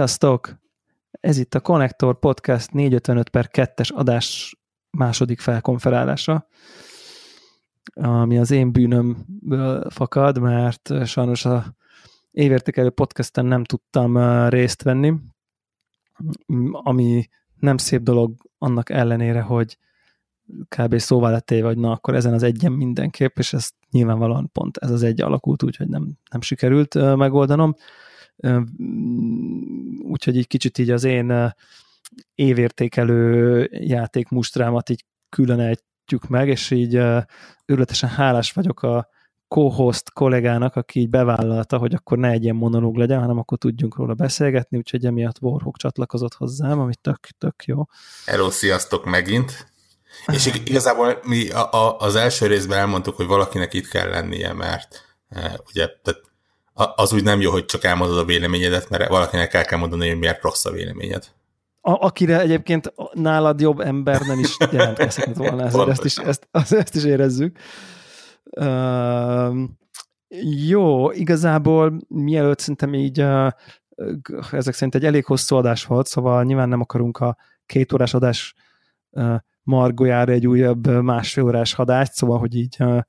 Sziasztok! Ez itt a Connector Podcast 455 per 2-es adás második felkonferálása, ami az én bűnömből fakad, mert sajnos a évértékelő podcasten nem tudtam részt venni, ami nem szép dolog annak ellenére, hogy kb. szóval lett vagy na, akkor ezen az egyen mindenképp, és ez nyilvánvalóan pont ez az egy alakult, úgyhogy nem, nem sikerült megoldanom. Úgyhogy így kicsit így az én évértékelő játék mustrámat így különejtjük meg, és így őrületesen hálás vagyok a co-host kollégának, aki így bevállalta, hogy akkor ne egy ilyen monológ legyen, hanem akkor tudjunk róla beszélgetni, úgyhogy emiatt Warhawk csatlakozott hozzám, ami tök, tök jó. Hello, sziasztok megint! És igazából mi a, a, az első részben elmondtuk, hogy valakinek itt kell lennie, mert e, ugye tehát az úgy nem jó, hogy csak elmondod a véleményedet, mert valakinek el kell mondani, hogy miért rossz a véleményed. A, akire egyébként nálad jobb ember nem is jelentkezhetett volna, ezért ezt is, ezt, ezt is érezzük. Uh, jó, igazából mielőtt szerintem így uh, ezek szerint egy elég hosszú adás volt, szóval nyilván nem akarunk a két órás adás uh, margójára egy újabb másfél órás hadást, szóval, hogy így uh,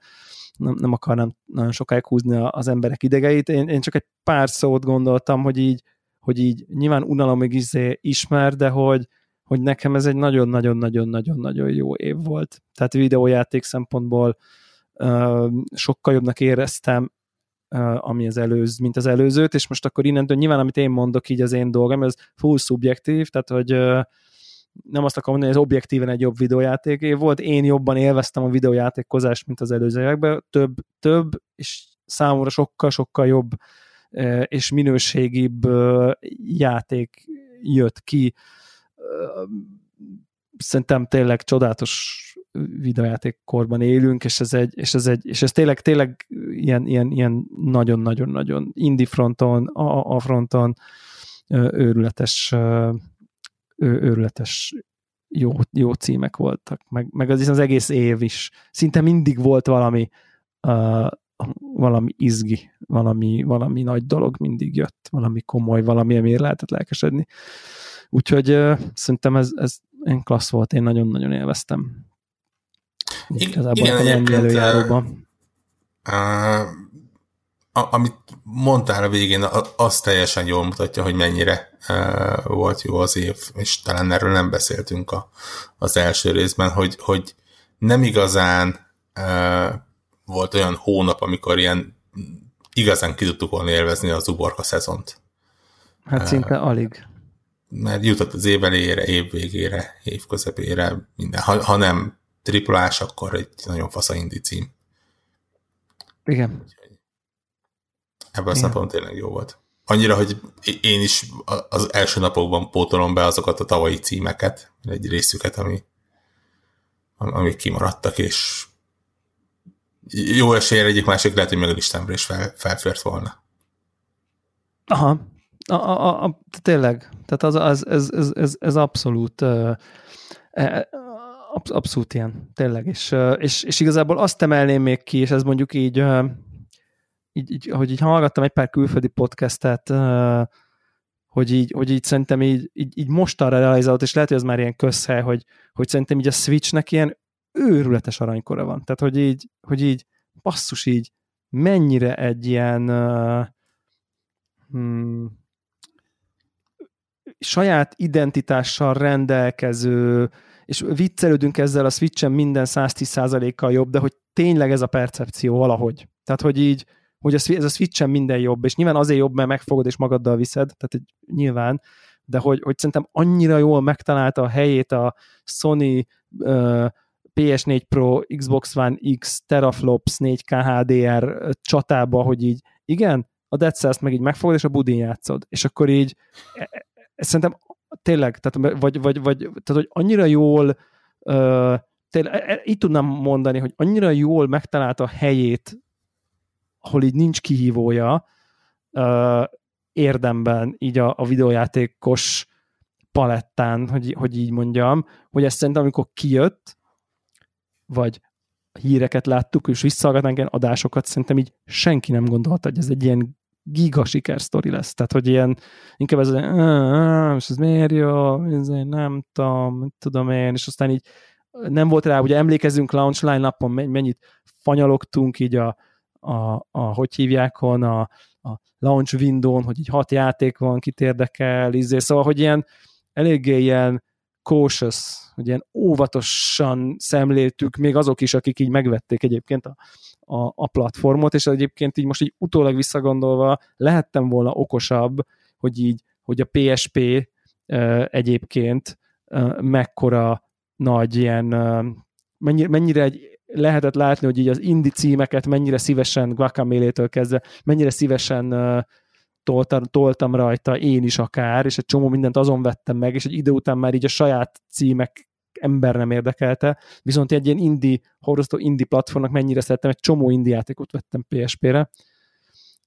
nem, nem akarnám nagyon sokáig húzni az emberek idegeit. Én, én csak egy pár szót gondoltam, hogy így, hogy így nyilván unalomig izé ismer, de hogy, hogy nekem ez egy nagyon-nagyon-nagyon-nagyon-nagyon jó év volt. Tehát videójáték szempontból uh, sokkal jobbnak éreztem, uh, ami az előz, mint az előzőt, és most akkor innentől nyilván, amit én mondok így az én dolgom, ez full szubjektív, tehát hogy uh, nem azt akarom mondani, hogy ez objektíven egy jobb videójáték volt, én jobban élveztem a videójátékozást, mint az előző években, több, több, és számomra sokkal-sokkal jobb és minőségibb játék jött ki. Szerintem tényleg csodálatos videójátékkorban élünk, és ez, egy, és ez, egy, és ez tényleg, tényleg ilyen, ilyen, ilyen nagyon-nagyon-nagyon indie fronton, a, a fronton őrületes őrületes jó, jó címek voltak, meg, meg az, az egész év is. Szinte mindig volt valami uh, valami izgi, valami, valami nagy dolog mindig jött, valami komoly, valami, amiért lehetett lelkesedni. Úgyhogy uh, szerintem ez, ez én klassz volt, én nagyon-nagyon élveztem. Igazából igen, ennyi előjáróban. Uh, amit mondtál a végén, az teljesen jól mutatja, hogy mennyire uh, volt jó az év, és talán erről nem beszéltünk a, az első részben, hogy, hogy nem igazán uh, volt olyan hónap, amikor ilyen igazán ki tudtuk volna élvezni az uborka szezont. Hát szinte uh, alig. Mert jutott az év elejére, év végére, év közepére, minden. Ha, ha nem triplás, akkor egy nagyon fasz a indi cím. Igen. Ebben a szempontból tényleg jó volt. Annyira, hogy én is az első napokban pótolom be azokat a tavalyi címeket, egy részüket, ami, amik kimaradtak, és jó esélyen egyik másik lehet, hogy meg a listámra is fel, felfért volna. Aha, a, a, a, tényleg, tehát az, az, ez, ez, ez, ez abszolút uh, abszolút ilyen, tényleg, és, és, és igazából azt emelném még ki, és ez mondjuk így így, így, ahogy így hallgattam egy pár külföldi podcastet, hogy így, hogy így szerintem így, így, így mostanra realizálódott, és lehet, hogy ez már ilyen közhely, hogy, hogy szerintem így a Switchnek ilyen őrületes aranykora van. Tehát, hogy így, hogy így basszus így mennyire egy ilyen uh, hmm, saját identitással rendelkező, és viccelődünk ezzel a Switchen minden 110%-kal jobb, de hogy tényleg ez a percepció valahogy. Tehát, hogy így, hogy ez a Switch-en minden jobb, és nyilván azért jobb, mert megfogod és magaddal viszed, tehát egy, nyilván, de hogy, hogy szerintem annyira jól megtalálta a helyét a Sony uh, PS4 Pro, Xbox One X, Teraflops, 4K HDR csatába, hogy így igen, a Dead Cells-t meg így megfogod, és a budin játszod. És akkor így e, e, e szerintem tényleg, tehát, vagy, vagy, vagy tehát, hogy annyira jól uh, tényleg, így tudnám mondani, hogy annyira jól megtalálta a helyét ahol így nincs kihívója érdemben így a, a videójátékos palettán, hogy, hogy így mondjam, hogy ezt szerintem amikor kijött, vagy híreket láttuk, és visszahallgatnánk ilyen adásokat, szerintem így senki nem gondolta, hogy ez egy ilyen giga sikersztori lesz. Tehát, hogy ilyen, inkább ez, és ez miért jó, ez nem tudom, tudom én, és aztán így nem volt rá, ugye emlékezünk launch line napon, mennyit fanyalogtunk így a, a, a hogy hívjákon, a, a launch window hogy így hat játék van, kit érdekel, izé, szóval, hogy ilyen eléggé ilyen cautious, hogy ilyen óvatosan szemléltük, még azok is, akik így megvették egyébként a, a, a platformot, és egyébként így most így utólag visszagondolva lehettem volna okosabb, hogy így, hogy a PSP uh, egyébként uh, mekkora nagy ilyen, uh, mennyire, mennyire egy, lehetett látni, hogy így az indi címeket mennyire szívesen Guacamelee-től kezdve, mennyire szívesen uh, toltam, toltam rajta én is akár, és egy csomó mindent azon vettem meg, és egy idő után már így a saját címek ember nem érdekelte, viszont egy ilyen indie, horroroztó indie platformnak mennyire szerettem, egy csomó indie játékot vettem PSP-re.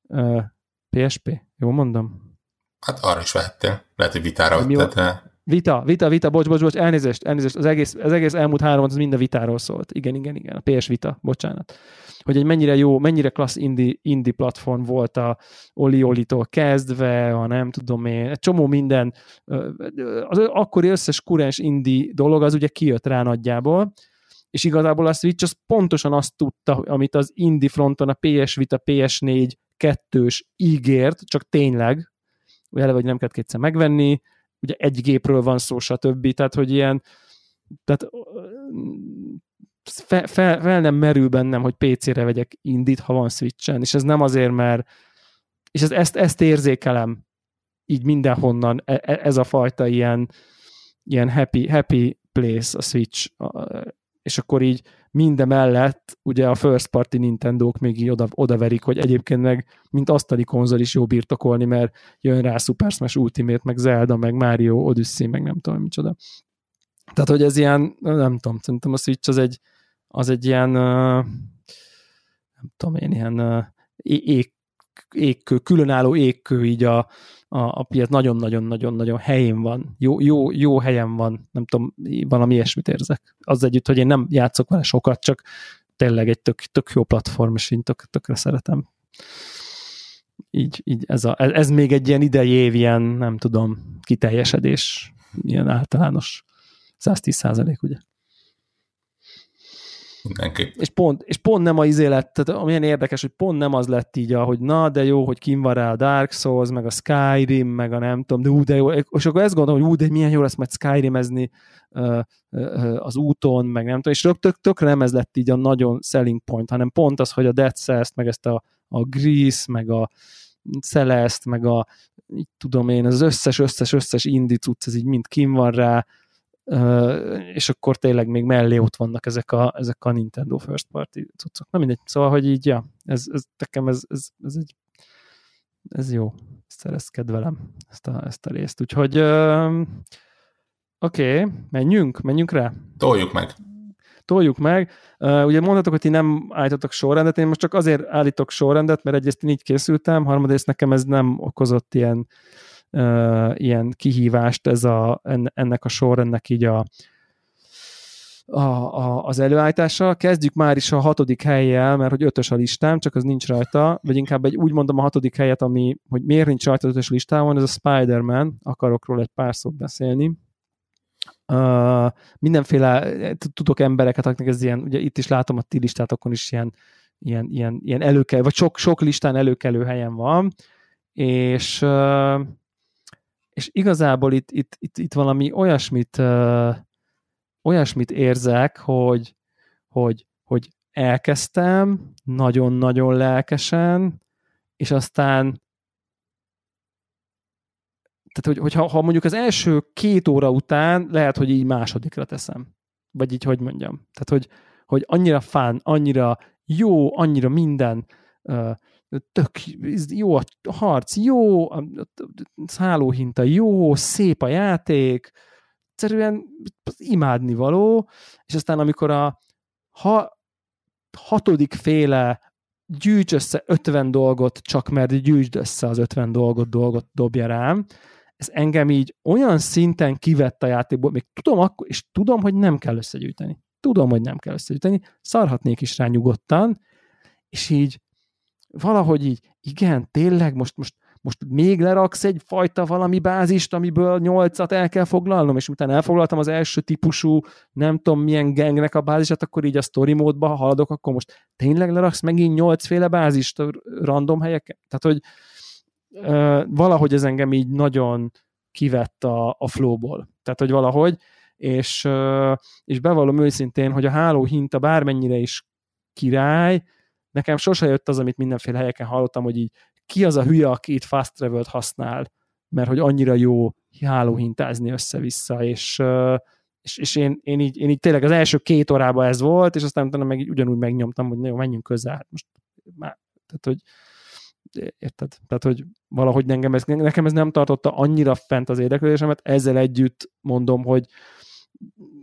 Uh, PSP? Jó mondom? Hát arra is vettél. Lehet, hogy vitára vettél. Vita, vita, vita, bocs, bocs, bocs, elnézést, elnézést, az egész, az egész elmúlt három az mind a vitáról szólt. Igen, igen, igen, a PS Vita, bocsánat. Hogy egy mennyire jó, mennyire klassz indie, indie platform volt a Oli Olitól kezdve, a nem tudom én, egy csomó minden, az akkori összes kurens indie dolog az ugye kijött rá nagyjából, és igazából a Switch az pontosan azt tudta, amit az indie fronton a PS Vita, PS4 kettős ígért, csak tényleg, eleve, hogy nem kellett kétszer megvenni, ugye egy gépről van szó, stb. Tehát, hogy ilyen, tehát fel, fel, fel nem merül bennem, hogy PC-re vegyek indít, ha van Switchen, és ez nem azért, mert és ez, ezt, ezt érzékelem így mindenhonnan, e, e, ez a fajta ilyen, ilyen happy, happy place a Switch, és akkor így minden mellett ugye a first party Nintendo-k még oda, odaverik, hogy egyébként meg mint asztali konzol is jó birtokolni, mert jön rá Super Smash Ultimate, meg Zelda, meg Mario Odyssey, meg nem tudom micsoda. Tehát, hogy ez ilyen, nem tudom, szerintem a Switch az egy, az egy ilyen, nem tudom én, ilyen ég, égkő, különálló égkő így a, a, a piac nagyon-nagyon-nagyon-nagyon helyén van. Jó, jó, jó helyen van, nem tudom, valami ilyesmit érzek. Az együtt, hogy én nem játszok vele sokat, csak tényleg egy tök, tök jó platform, és én tök, tökre szeretem. Így, így ez, a, ez még egy ilyen idei év, ilyen, nem tudom, kiteljesedés, ilyen általános 110 százalék, ugye? Mindenki. És pont, és pont nem a izé lett, tehát amilyen érdekes, hogy pont nem az lett így, hogy na, de jó, hogy kim van rá a Dark Souls, meg a Skyrim, meg a nem tudom, de ú, de jó, és akkor ezt gondolom, hogy ú, de milyen jó lesz majd Skyrimezni az úton, meg nem tudom, és tök, tök, tökre nem ez lett így a nagyon selling point, hanem pont az, hogy a Dead cells meg ezt a, a Grease, meg a Celeste, meg a így tudom én, az összes, összes, összes indie cucc, ez így mind kim van rá, és akkor tényleg még mellé ott vannak ezek a, ezek a Nintendo First Party cuccok. Na mindegy, szóval, hogy így, ja, ez, ez nekem ez, ez, ez egy ez jó, ezt, ezt kedvelem, ezt a, ezt a részt. Úgyhogy oké, okay, menjünk, menjünk rá. Toljuk meg. Toljuk meg. Uh, ugye mondhatok, hogy ti nem állítotok sorrendet, én most csak azért állítok sorrendet, mert egyrészt én így készültem, harmadrészt nekem ez nem okozott ilyen uh, ilyen kihívást ez a, ennek a sorrendnek így a, a, a, az előállítása. Kezdjük már is a hatodik helyjel, mert hogy ötös a listám, csak az nincs rajta, vagy inkább egy, úgy mondom a hatodik helyet, ami, hogy miért nincs rajta az ötös listámon, ez a Spider-Man, akarok róla egy pár szót beszélni. Uh, mindenféle, tudok embereket, akiknek ez ilyen, ugye itt is látom a ti listátokon is ilyen, ilyen, ilyen, ilyen előkelő, vagy sok, sok listán előkelő helyen van, és uh, és igazából itt, itt, itt, itt valami olyasmit, uh, olyasmit érzek, hogy, hogy, hogy elkezdtem nagyon-nagyon lelkesen, és aztán tehát, hogy, hogyha ha mondjuk az első két óra után lehet, hogy így másodikra teszem. Vagy így, hogy mondjam. Tehát, hogy, hogy annyira fán, annyira jó, annyira minden uh, tök jó a harc, jó, a szállóhinta jó, szép a játék, egyszerűen imádni való, és aztán amikor a ha, hatodik féle gyűjts össze 50 dolgot, csak mert gyűjtsd össze az 50 dolgot, dolgot dobja rám, ez engem így olyan szinten kivett a játékból, még tudom akkor, és tudom, hogy nem kell összegyűjteni. Tudom, hogy nem kell összegyűjteni, szarhatnék is rá nyugodtan, és így valahogy így, igen, tényleg most, most, most még leraksz egy fajta valami bázist, amiből nyolcat el kell foglalnom, és utána elfoglaltam az első típusú, nem tudom milyen gengnek a bázisát, akkor így a story módba haladok, akkor most tényleg leraksz megint nyolcféle bázist a random helyeken? Tehát, hogy uh, valahogy ez engem így nagyon kivett a, a flowból. Tehát, hogy valahogy, és, uh, és bevallom őszintén, hogy a háló hinta bármennyire is király, nekem sose jött az, amit mindenféle helyeken hallottam, hogy így ki az a hülye, aki itt fast travel használ, mert hogy annyira jó hálóhintázni össze-vissza, és, és, és én, én, így, én így tényleg az első két órában ez volt, és aztán utána meg ugyanúgy megnyomtam, hogy jó, menjünk közel, most már, tehát hogy érted? Tehát, hogy valahogy engem ez, nekem ez nem tartotta annyira fent az érdeklődésemet, ezzel együtt mondom, hogy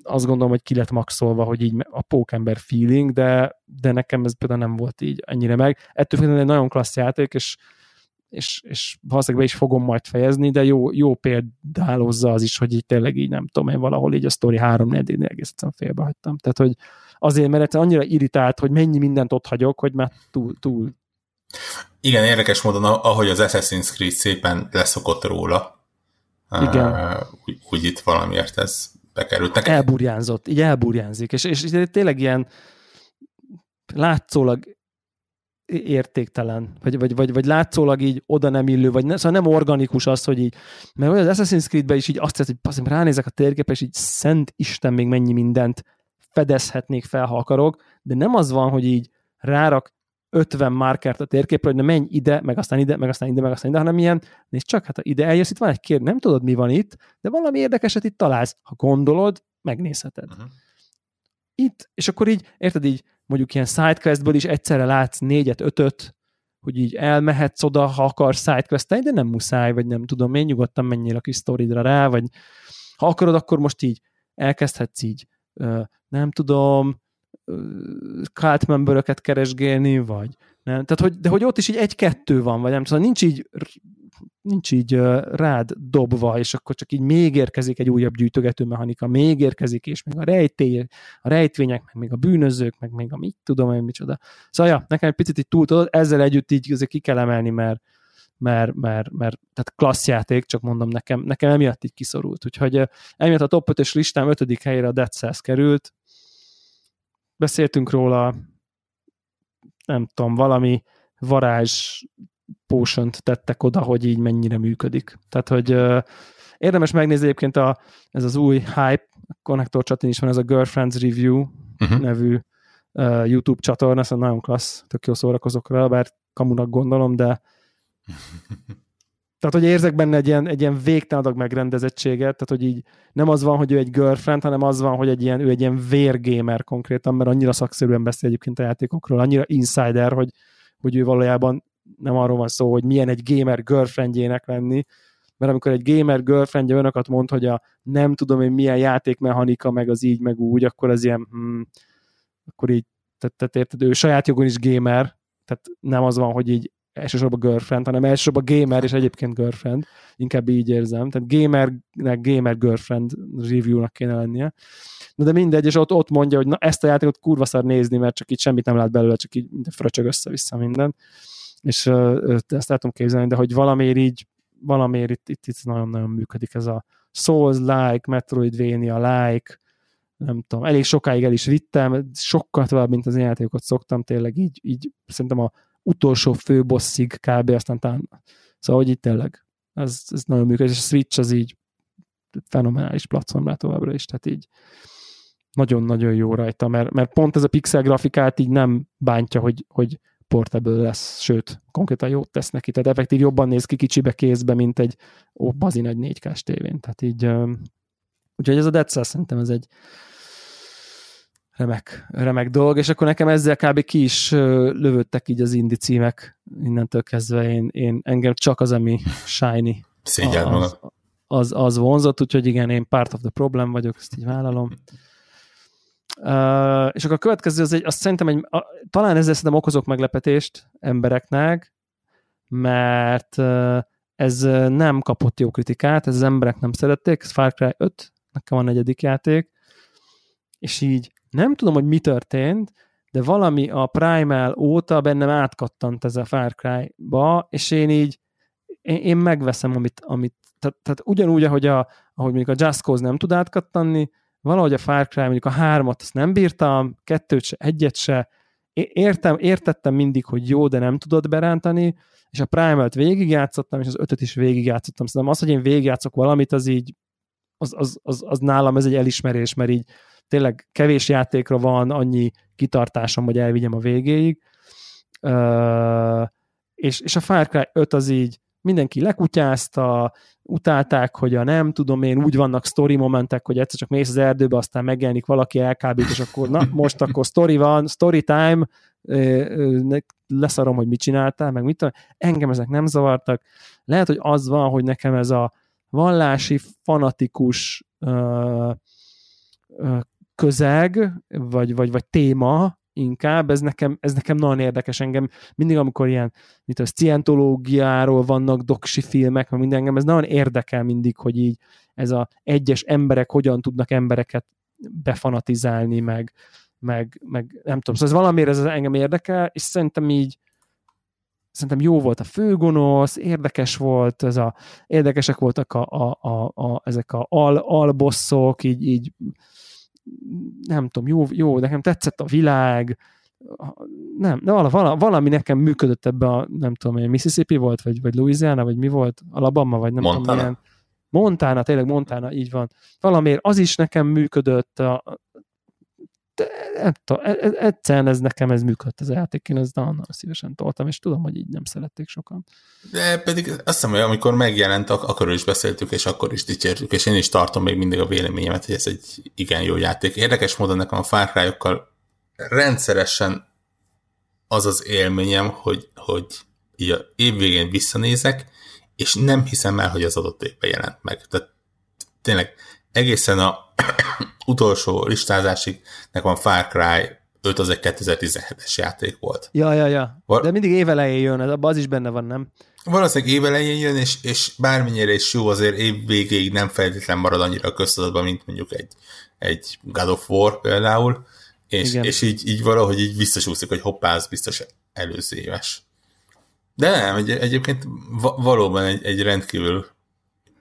azt gondolom, hogy ki lett maxolva, hogy így a pókember feeling, de, de nekem ez például nem volt így ennyire meg. Ettől függően egy nagyon klassz játék, és, és, és valószínűleg be is fogom majd fejezni, de jó, jó példálozza az is, hogy így tényleg így nem tudom, én valahol így a sztori három nél egész egyszerűen félbehagytam. Tehát, hogy azért, mert annyira irritált, hogy mennyi mindent ott hagyok, hogy már túl, túl igen, érdekes módon, ahogy az Assassin's Creed szépen leszokott róla, Igen. úgy, úgy itt valamiért ez bekerült. Nekem... Elburjánzott, így elburjánzik, és, és, és tényleg ilyen látszólag értéktelen, vagy, vagy, vagy, vagy látszólag így oda nem illő, vagy ne, szóval nem organikus az, hogy így, mert az Assassin's Creed-ben is így azt hiszem, hogy azért ránézek a térképre, és így szent Isten még mennyi mindent fedezhetnék fel, ha akarok, de nem az van, hogy így rárak 50 markert a térképre, hogy na menj ide, meg aztán ide, meg aztán ide, meg aztán ide, hanem ilyen, nézd csak, hát ha ide eljössz, itt van egy kérdés, nem tudod, mi van itt, de valami érdekeset itt találsz. Ha gondolod, megnézheted. Uh-huh. Itt, és akkor így, érted így, mondjuk ilyen sidequestből is egyszerre látsz négyet, ötöt, hogy így elmehetsz oda, ha akarsz sidequestelni, de nem muszáj, vagy nem tudom én, nyugodtan menjél a kis sztoridra rá, vagy ha akarod, akkor most így elkezdhetsz így, nem tudom, cult memberöket keresgélni, vagy nem? Tehát, hogy, de hogy ott is így egy-kettő van, vagy nem tudom, nincs így nincs így rád dobva, és akkor csak így még érkezik egy újabb gyűjtögető mechanika, még érkezik, és még a rejtély, a rejtvények, meg még a bűnözők, meg még a mit tudom én micsoda. Szóval ja, nekem egy picit így túl tudod, ezzel együtt így azért ki kell emelni, mert, mert, mert, mert tehát klassz játék, csak mondom, nekem, nekem emiatt így kiszorult. Úgyhogy emiatt a top 5-ös listám 5. helyére a Dead Cells került, beszéltünk róla, nem tudom, valami varázs potion tettek oda, hogy így mennyire működik. Tehát, hogy uh, érdemes megnézni egyébként a, ez az új hype, a Connector csatin is van ez a Girlfriends Review uh-huh. nevű uh, YouTube csatorna, ez nagyon klassz, tök jó szórakozok rá, bár kamunak gondolom, de Tehát, hogy érzek benne egy ilyen, egy ilyen végtelen adag megrendezettséget, tehát, hogy így nem az van, hogy ő egy girlfriend, hanem az van, hogy egy ilyen, ő egy ilyen vérgamer konkrétan, mert annyira szakszerűen beszél egyébként a játékokról, annyira insider, hogy, hogy ő valójában nem arról van szó, hogy milyen egy gamer girlfriendjének lenni, mert amikor egy gamer girlfriendje önöket mond, hogy a nem tudom én milyen játékmechanika, meg az így, meg úgy, akkor az ilyen, hmm, akkor így, tehát, tehát érted, ő saját jogon is gamer, tehát nem az van, hogy így elsősorban girlfriend, hanem elsősorban gamer és egyébként girlfriend. Inkább így érzem. Tehát gamernek gamer girlfriend review-nak kéne lennie. Na de mindegy, és ott, ott mondja, hogy na ezt a játékot kurva szar nézni, mert csak így semmit nem lát belőle, csak így fröcsög össze-vissza minden. És ezt el tudom képzelni, de hogy valamiért így, valamiért itt, itt, itt nagyon-nagyon működik ez a Souls-like, Metroidvania-like, nem tudom, elég sokáig el is vittem, sokkal tovább, mint az én játékokat szoktam, tényleg így, így szerintem a utolsó főbosszig kb. aztán talán, szóval, hogy itt tényleg ez, ez nagyon működik, és a Switch az így fenomenális platform rá továbbra is, tehát így nagyon-nagyon jó rajta, mert, mert pont ez a pixel grafikát így nem bántja, hogy, hogy portable lesz, sőt, konkrétan jót tesz neki, tehát effektív jobban néz ki kicsibe kézbe, mint egy ó, bazi nagy 4K-s tévén, tehát így úgyhogy ez a Dead Cells szerintem ez egy remek, remek dolog, és akkor nekem ezzel kb. ki is lövöttek így az indi címek innentől kezdve. Én, én engem csak az, ami shiny. Szégyeld az, az, az vonzott, úgyhogy igen, én part of the problem vagyok, ezt így vállalom. Uh, és akkor a következő, az egy, azt szerintem egy, a, talán ezzel szerintem okozok meglepetést embereknek, mert uh, ez nem kapott jó kritikát, ez az emberek nem szerették, ez Far Cry 5, nekem a negyedik játék, és így nem tudom, hogy mi történt, de valami a Primal óta bennem átkattant ez a Far Cry-ba, és én így, én, én megveszem, amit, amit tehát, tehát ugyanúgy, ahogy, a, ahogy mondjuk a Just Cause nem tud átkattanni, valahogy a Far Cry, mondjuk a hármat azt nem bírtam, kettőt se, egyet se, értem, értettem mindig, hogy jó, de nem tudod berántani, és a Primal-t végigjátszottam, és az ötöt is végigjátszottam. Szerintem az, hogy én végigjátszok valamit, az így, az, az, az, az nálam ez egy elismerés, mert így tényleg kevés játékra van annyi kitartásom, hogy elvigyem a végéig. Uh, és, és a Far Cry 5 az így mindenki lekutyázta, utálták, hogy a nem tudom én, úgy vannak story momentek, hogy egyszer csak mész az erdőbe, aztán megjelenik valaki elkábít, és akkor na, most akkor story van, story time, leszarom, hogy mit csináltál, meg mit tudom, engem ezek nem zavartak. Lehet, hogy az van, hogy nekem ez a vallási, fanatikus ö, közeg, vagy, vagy, vagy téma, inkább, ez nekem, ez nekem nagyon érdekes engem. Mindig, amikor ilyen, mint a scientológiáról vannak doksi filmek, mert minden engem, ez nagyon érdekel mindig, hogy így ez a egyes emberek hogyan tudnak embereket befanatizálni, meg, meg, meg nem tudom, szóval ez valamiért ez engem érdekel, és szerintem így szerintem jó volt a főgonosz, érdekes volt, ez a, érdekesek voltak a, a, a, a, ezek a al, albosszok, így, így nem tudom, jó, jó, nekem tetszett a világ, nem, de valami, valami nekem működött ebbe a, nem tudom, Mississippi volt, vagy, vagy Louisiana, vagy mi volt, Alabama, vagy nem Montana. tudom milyen. Montana, tényleg Montana, így van. Valamiért az is nekem működött, a, nem tudom, e, e, egyszerűen ez nekem ez működött az játék, én ezt nagyon szívesen toltam, és tudom, hogy így nem szerették sokan. De pedig azt hiszem, hogy amikor megjelent, akkor is beszéltük, és akkor is dicsértük, és én is tartom még mindig a véleményemet, hogy ez egy igen jó játék. Érdekes módon nekem a Far Cry-okkal rendszeresen az az élményem, hogy, hogy így a évvégén visszanézek, és nem hiszem el, hogy az adott évben jelent meg. Tehát tényleg egészen a utolsó listázásig nekem Far Cry 5 az egy 2017-es játék volt. Ja, ja, ja. Val- De mindig évelején jön, abban az is benne van, nem? Valószínűleg évelején jön, és, és bármennyire is jó, azért év végéig nem feltétlen marad annyira a köztudatban, mint mondjuk egy, egy God of War például, és, és így, így valahogy így visszasúszik, hogy hoppá, az biztos előző éves. De nem, egy, egyébként valóban egy, egy rendkívül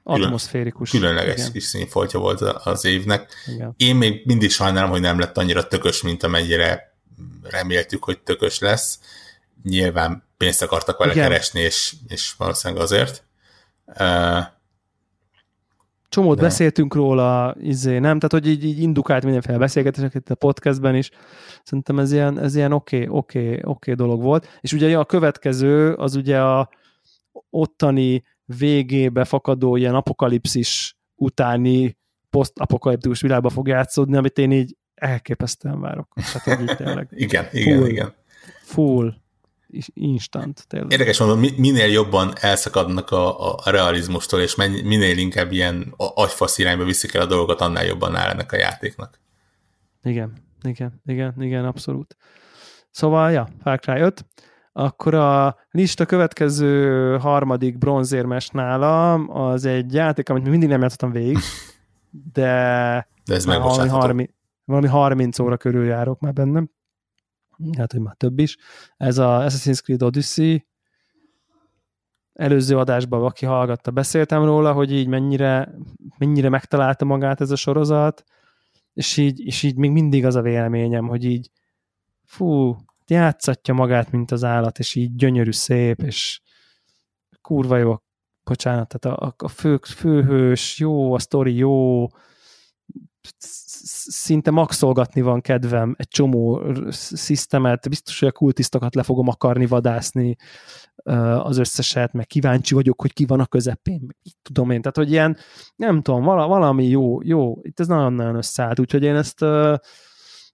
Atmoszférikus. Különleges igen. kis színfoltja volt az évnek. Igen. Én még mindig sajnálom, hogy nem lett annyira tökös, mint amennyire reméltük, hogy tökös lesz. Nyilván pénzt akartak vele igen. keresni, és, és valószínűleg azért. Uh, Csomót de. beszéltünk róla, izé, nem? Tehát, hogy így, így indukált mindenféle beszélgetések itt a podcastben is. Szerintem ez ilyen, ez ilyen oké, okay, oké, okay, oké okay dolog volt. És ugye a következő, az ugye a ottani végébe fakadó ilyen apokalipszis utáni posztapokaliptikus világba fog játszódni, amit én így elképesztően várok. Tehát, hogy így tényleg. igen, igen, full, igen. Full instant, tényleg. Érdekes mondom, minél jobban elszakadnak a, a realizmustól, és minél inkább ilyen agyfasz irányba viszik el a dolgokat, annál jobban áll ennek a játéknak. Igen, igen, igen, igen, abszolút. Szóval, ja, Far Cry 5. Akkor a lista következő harmadik bronzérmes nálam az egy játék, amit mindig nem játszottam végig, de, de ez valami, 30, valami 30 óra körül járok már bennem. Hát, hogy már több is. Ez a Assassin's Creed Odyssey. Előző adásban, aki hallgatta, beszéltem róla, hogy így mennyire, mennyire megtalálta magát ez a sorozat, és így, és így még mindig az a véleményem, hogy így fú, játszatja magát, mint az állat, és így gyönyörű szép, és kurva jó, bocsánat, tehát a, a fő, főhős, jó, a sztori jó, szinte maxolgatni van kedvem egy csomó szisztemet, biztos, hogy a kultisztokat le fogom akarni vadászni az összeset, meg kíváncsi vagyok, hogy ki van a közepén, így tudom én, tehát hogy ilyen, nem tudom, valami jó, jó, itt ez nagyon-nagyon összeállt, úgyhogy én ezt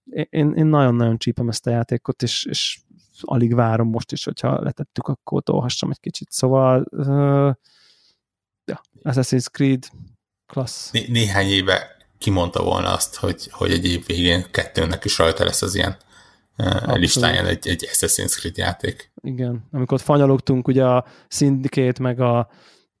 én, én nagyon-nagyon csípem ezt a játékot, és, és alig várom most is, hogyha letettük, akkor tolhassam egy kicsit. Szóval uh, ja, Assassin's Creed klassz. Né- néhány éve kimondta volna azt, hogy, hogy egy év végén kettőnek is rajta lesz az ilyen uh, listáján egy, egy Assassin's Creed játék. Igen, amikor fanyalogtunk ugye a Syndicate meg a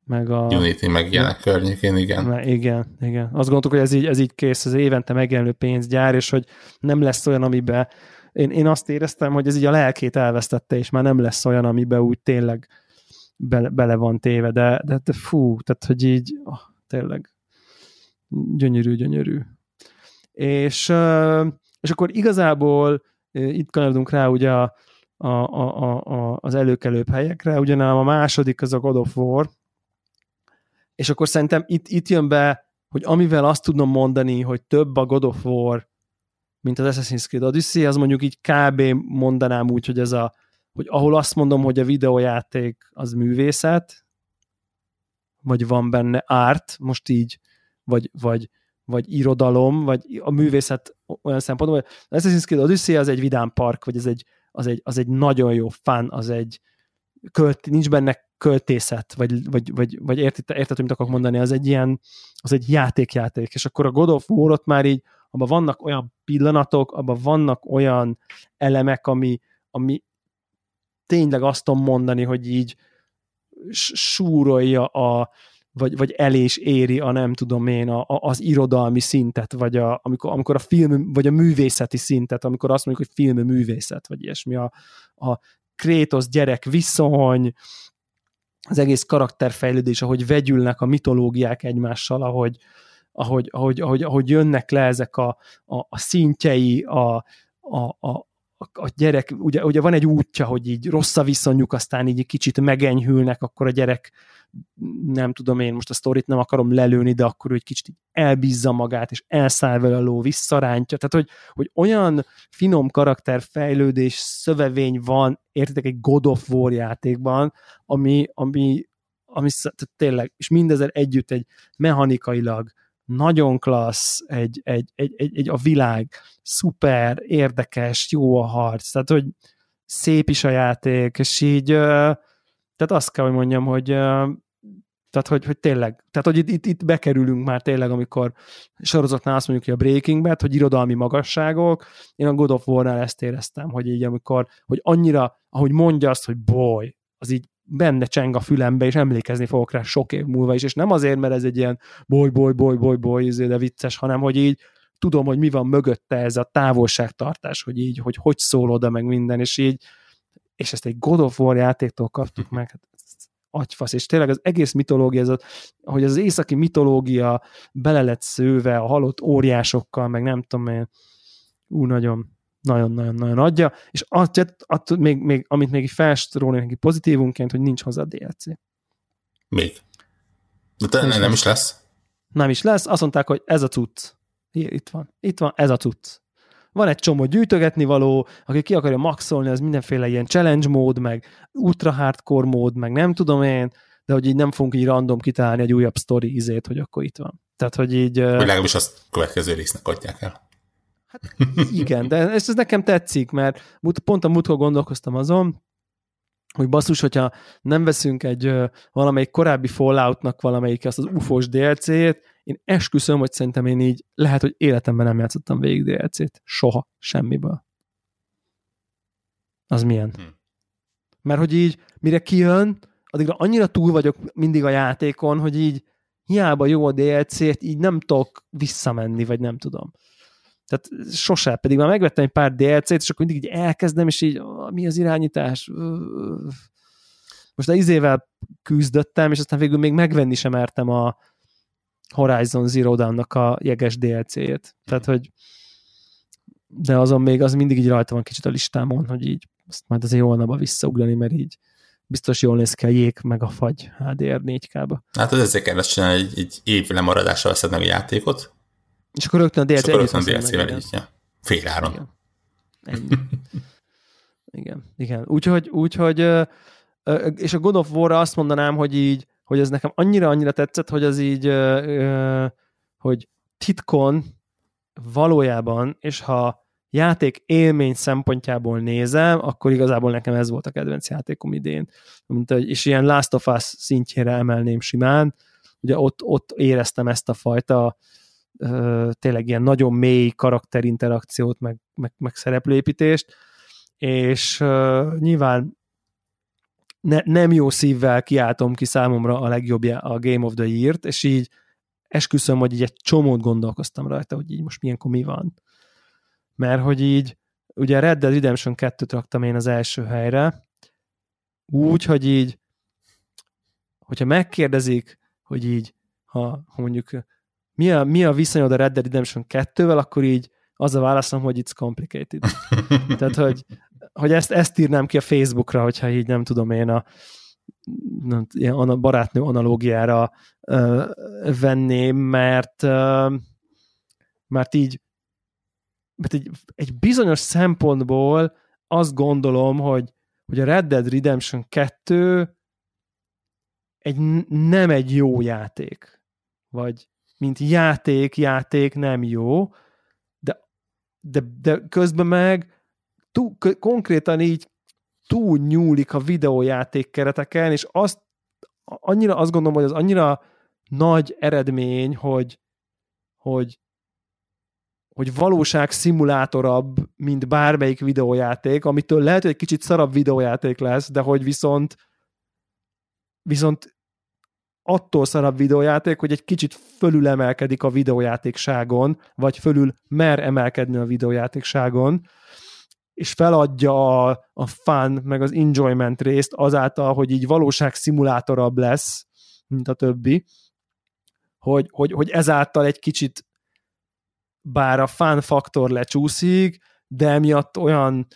meg a... Unity meg ilyenek környékén, igen. Meg, igen, igen. Azt gondoltuk, hogy ez így, ez így kész, ez évente megjelenő pénzgyár, és hogy nem lesz olyan, amiben én, én azt éreztem, hogy ez így a lelkét elvesztette, és már nem lesz olyan, amiben úgy tényleg bele, bele van téve, de, de, de fú, tehát hogy így oh, tényleg gyönyörű, gyönyörű. És, és akkor igazából itt kanyarodunk rá ugye a, a, a, a, az előkelőbb helyekre, ugyanám a második az a God of War, és akkor szerintem itt, itt jön be, hogy amivel azt tudom mondani, hogy több a God of War, mint az Assassin's Creed Odyssey, az mondjuk így kb. mondanám úgy, hogy ez a, hogy ahol azt mondom, hogy a videójáték az művészet, vagy van benne árt, most így, vagy, vagy, vagy irodalom, vagy a művészet olyan szempontból, hogy az Assassin's Creed Odyssey az egy vidám park, vagy az egy, az egy, az egy nagyon jó fan, az egy költ, nincs benne költészet, vagy, vagy, vagy, vagy érted, érted, mit akarok mondani, az egy ilyen, az egy játékjáték, és akkor a God of War ott már így, abban vannak olyan pillanatok, abban vannak olyan elemek, ami, ami tényleg azt tudom mondani, hogy így súrolja a, vagy, vagy el is éri a nem tudom én, a, a, az irodalmi szintet, vagy a, amikor, amikor a film, vagy a művészeti szintet, amikor azt mondjuk, hogy film művészet, vagy ilyesmi, a, a Krétosz gyerek viszony, az egész karakterfejlődés, ahogy vegyülnek a mitológiák egymással, ahogy, ahogy, ahogy, ahogy, ahogy jönnek le ezek a, a, a szintjei, a, a, a, a gyerek, ugye, ugye van egy útja, hogy így rossz a viszonyuk, aztán így kicsit megenyhülnek, akkor a gyerek nem tudom én, most a sztorit nem akarom lelőni, de akkor egy kicsit elbízza magát, és elszáll vele a ló, visszarántja. Tehát, hogy, hogy olyan finom karakterfejlődés, szövevény van, értitek, egy God of War játékban, ami, ami, ami tehát tényleg, és mindezzel együtt egy mechanikailag nagyon klassz, egy, egy, egy, egy, egy a világ, szuper, érdekes, jó a harc, tehát, hogy szép is a játék, és így, tehát azt kell, hogy mondjam, hogy tehát, hogy, hogy tényleg, tehát, hogy itt, itt, itt bekerülünk már tényleg, amikor sorozatnál azt mondjuk, hogy a Breaking Bad, hogy irodalmi magasságok, én a God of War-nál ezt éreztem, hogy így amikor, hogy annyira, ahogy mondja azt, hogy boy, az így benne cseng a fülembe, és emlékezni fogok rá sok év múlva is, és nem azért, mert ez egy ilyen boly, boly, boly, boly, boly, izé, de vicces, hanem hogy így tudom, hogy mi van mögötte ez a távolságtartás, hogy így, hogy hogy szól oda meg minden, és így, és ezt egy God of War játéktól kaptuk meg, hát agyfasz, és tényleg az egész mitológia, ez a, hogy az északi mitológia bele lett szőve a halott óriásokkal, meg nem tudom én, ú, nagyon, nagyon-nagyon-nagyon adja, és att, att, még, még, amit még felstrólik neki pozitívunként, hogy nincs hozzá DLC. Még. De te, nem, nem is lesz? Nem is lesz. Azt mondták, hogy ez a cucc. Itt van. Itt van, ez a cucc. Van egy csomó gyűjtögetni való, aki ki akarja maxolni, az mindenféle ilyen challenge mód, meg ultra hardcore mód, meg nem tudom én, de hogy így nem fogunk így random kitalálni egy újabb story izét, hogy akkor itt van. Tehát, hogy így... Hogy legalábbis azt következő résznek adják el. Hát igen, de ez, ez nekem tetszik, mert pont a múltkor gondolkoztam azon, hogy basszus, hogyha nem veszünk egy valamelyik korábbi Falloutnak valamelyik azt az UFOs DLC-t, én esküszöm, hogy szerintem én így lehet, hogy életemben nem játszottam végig DLC-t. Soha. Semmiből. Az milyen? Hm. Mert hogy így, mire kijön, addigra annyira túl vagyok mindig a játékon, hogy így hiába jó a DLC-t, így nem tudok visszamenni, vagy nem tudom. Tehát sose, pedig már megvettem egy pár DLC-t, és akkor mindig így elkezdem, és így mi az irányítás? Most a izével küzdöttem, és aztán végül még megvenni sem mertem a Horizon Zero Dawn-nak a jeges DLC-jét. Tehát, hogy de azon még az mindig így rajta van kicsit a listámon, hogy így azt majd azért holnapba visszaugrani, mert így biztos jól néz ki a jég meg a fagy HDR 4K-ba. Hát az ezzel kell csinálni, egy, egy év lemaradással veszed meg a játékot, és akkor rögtön a DLC És akkor rögtön a DLC-vel. Fél áron. Igen. igen, igen. Úgyhogy, úgyhogy és a God of war azt mondanám, hogy így, hogy ez nekem annyira-annyira tetszett, hogy az így, hogy titkon valójában, és ha játék élmény szempontjából nézem, akkor igazából nekem ez volt a kedvenc játékom idén. Mint, és ilyen Last of Us szintjére emelném simán. Ugye ott, ott éreztem ezt a fajta tényleg ilyen nagyon mély karakterinterakciót, meg, meg, meg szereplőépítést, és uh, nyilván ne, nem jó szívvel kiáltom ki számomra a legjobbja a Game of the Year-t, és így esküszöm, hogy így egy csomót gondolkoztam rajta, hogy így most milyenkor mi van. Mert hogy így, ugye Red Dead Redemption 2-t raktam én az első helyre, úgy, hogy így, hogyha megkérdezik, hogy így, ha, ha mondjuk mi a, mi a viszonyod a Red Dead Redemption 2-vel, akkor így az a válaszom, hogy it's complicated. Tehát, hogy, hogy ezt, ezt írnám ki a Facebookra, hogyha így nem tudom én a, nem, ilyen a barátnő analógiára uh, venném, mert uh, mert így mert egy, egy bizonyos szempontból azt gondolom, hogy, hogy a Red Dead Redemption 2 egy, nem egy jó játék. Vagy mint játék, játék nem jó, de, de, de közben meg túl, konkrétan így túl nyúlik a videójáték kereteken, és azt annyira azt gondolom, hogy az annyira nagy eredmény, hogy, hogy, hogy valóság szimulátorabb, mint bármelyik videójáték, amitől lehet, hogy egy kicsit szarabb videójáték lesz, de hogy viszont viszont attól szarabb videójáték, hogy egy kicsit fölül emelkedik a videójátékságon, vagy fölül mer emelkedni a videójátékságon, és feladja a, a fun, meg az enjoyment részt azáltal, hogy így valóság szimulátorabb lesz, mint a többi, hogy, hogy, hogy ezáltal egy kicsit bár a fun faktor lecsúszik, de emiatt olyan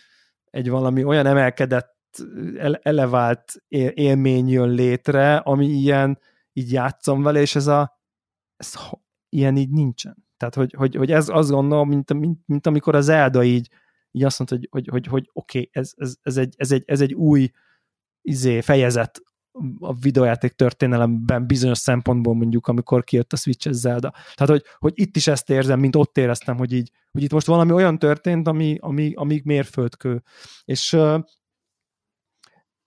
egy valami olyan emelkedett, elevált élmény jön létre, ami ilyen, így játszom vele, és ez a ez, ilyen így nincsen. Tehát, hogy, hogy, hogy ez azt gondolom, mint, mint, mint amikor az Zelda így így azt mondta, hogy, hogy, hogy, hogy oké, okay, ez, ez, ez, egy, ez, egy, ez egy új izé, fejezet a videójáték történelemben bizonyos szempontból mondjuk, amikor kijött a Switch Zelda. Tehát, hogy, hogy itt is ezt érzem, mint ott éreztem, hogy így, hogy itt most valami olyan történt, ami, ami, ami mérföldkő. És,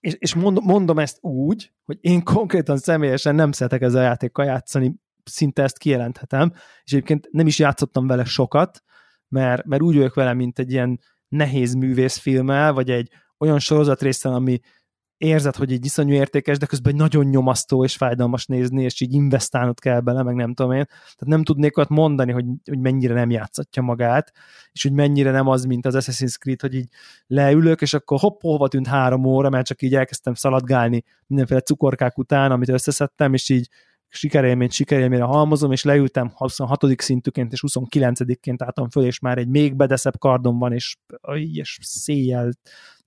és, és mondom, mondom ezt úgy, hogy én konkrétan személyesen nem szeretek ezzel a játékkal játszani, szinte ezt kijelenthetem, és egyébként nem is játszottam vele sokat, mert, mert úgy vagyok vele, mint egy ilyen nehéz művészfilmmel, vagy egy olyan sorozatrészen, ami érzed, hogy egy iszonyú értékes, de közben nagyon nyomasztó és fájdalmas nézni, és így investálnod kell bele, meg nem tudom én. Tehát nem tudnék ott mondani, hogy, hogy mennyire nem játszatja magát, és hogy mennyire nem az, mint az Assassin's Creed, hogy így leülök, és akkor hopp, hova tűnt három óra, mert csak így elkezdtem szaladgálni mindenféle cukorkák után, amit összeszedtem, és így sikerélményt sikerélményre halmozom, és leültem 26. szintűként és 29-ként álltam föl, és már egy még bedeszebb kardom van, és, és széjjel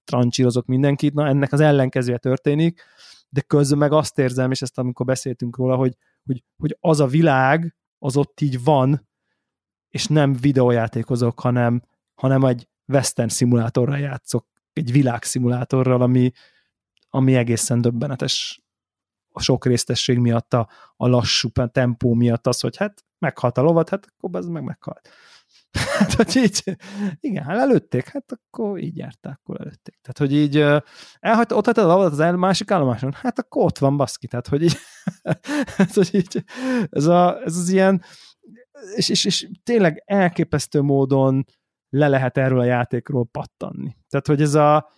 trancsírozok mindenkit, na ennek az ellenkezője történik, de közben meg azt érzem, és ezt amikor beszéltünk róla, hogy, hogy, hogy az a világ, az ott így van, és nem videójátékozok, hanem, hanem egy western szimulátorral játszok, egy világszimulátorral, ami, ami egészen döbbenetes a sok résztesség miatt, a, a lassú tempó miatt az, hogy hát meghalt a lovat, hát akkor ez meg meghalt. Hát, hogy így, igen, hát előtték, hát akkor így járták, akkor előtték. Tehát, hogy így elhagyta, ott hagyta a lovat az el, másik állomáson, hát akkor ott van baszki, tehát, hogy így, hát, hogy így ez, a, ez az ilyen, és, és, és tényleg elképesztő módon le lehet erről a játékról pattanni. Tehát, hogy ez a,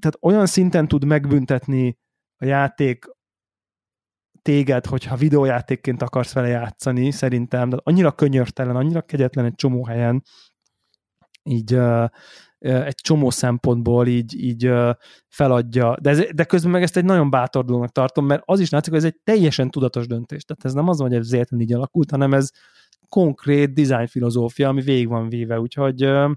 tehát olyan szinten tud megbüntetni a játék téged, hogyha videójátékként akarsz vele játszani, szerintem, de annyira könyörtelen, annyira kegyetlen egy csomó helyen, így uh, egy csomó szempontból így, így uh, feladja, de, ez, de közben meg ezt egy nagyon bátor dolognak tartom, mert az is látszik, hogy ez egy teljesen tudatos döntés. Tehát ez nem az, hogy ez véletlenül így alakult, hanem ez konkrét design ami végig van véve, úgyhogy uh,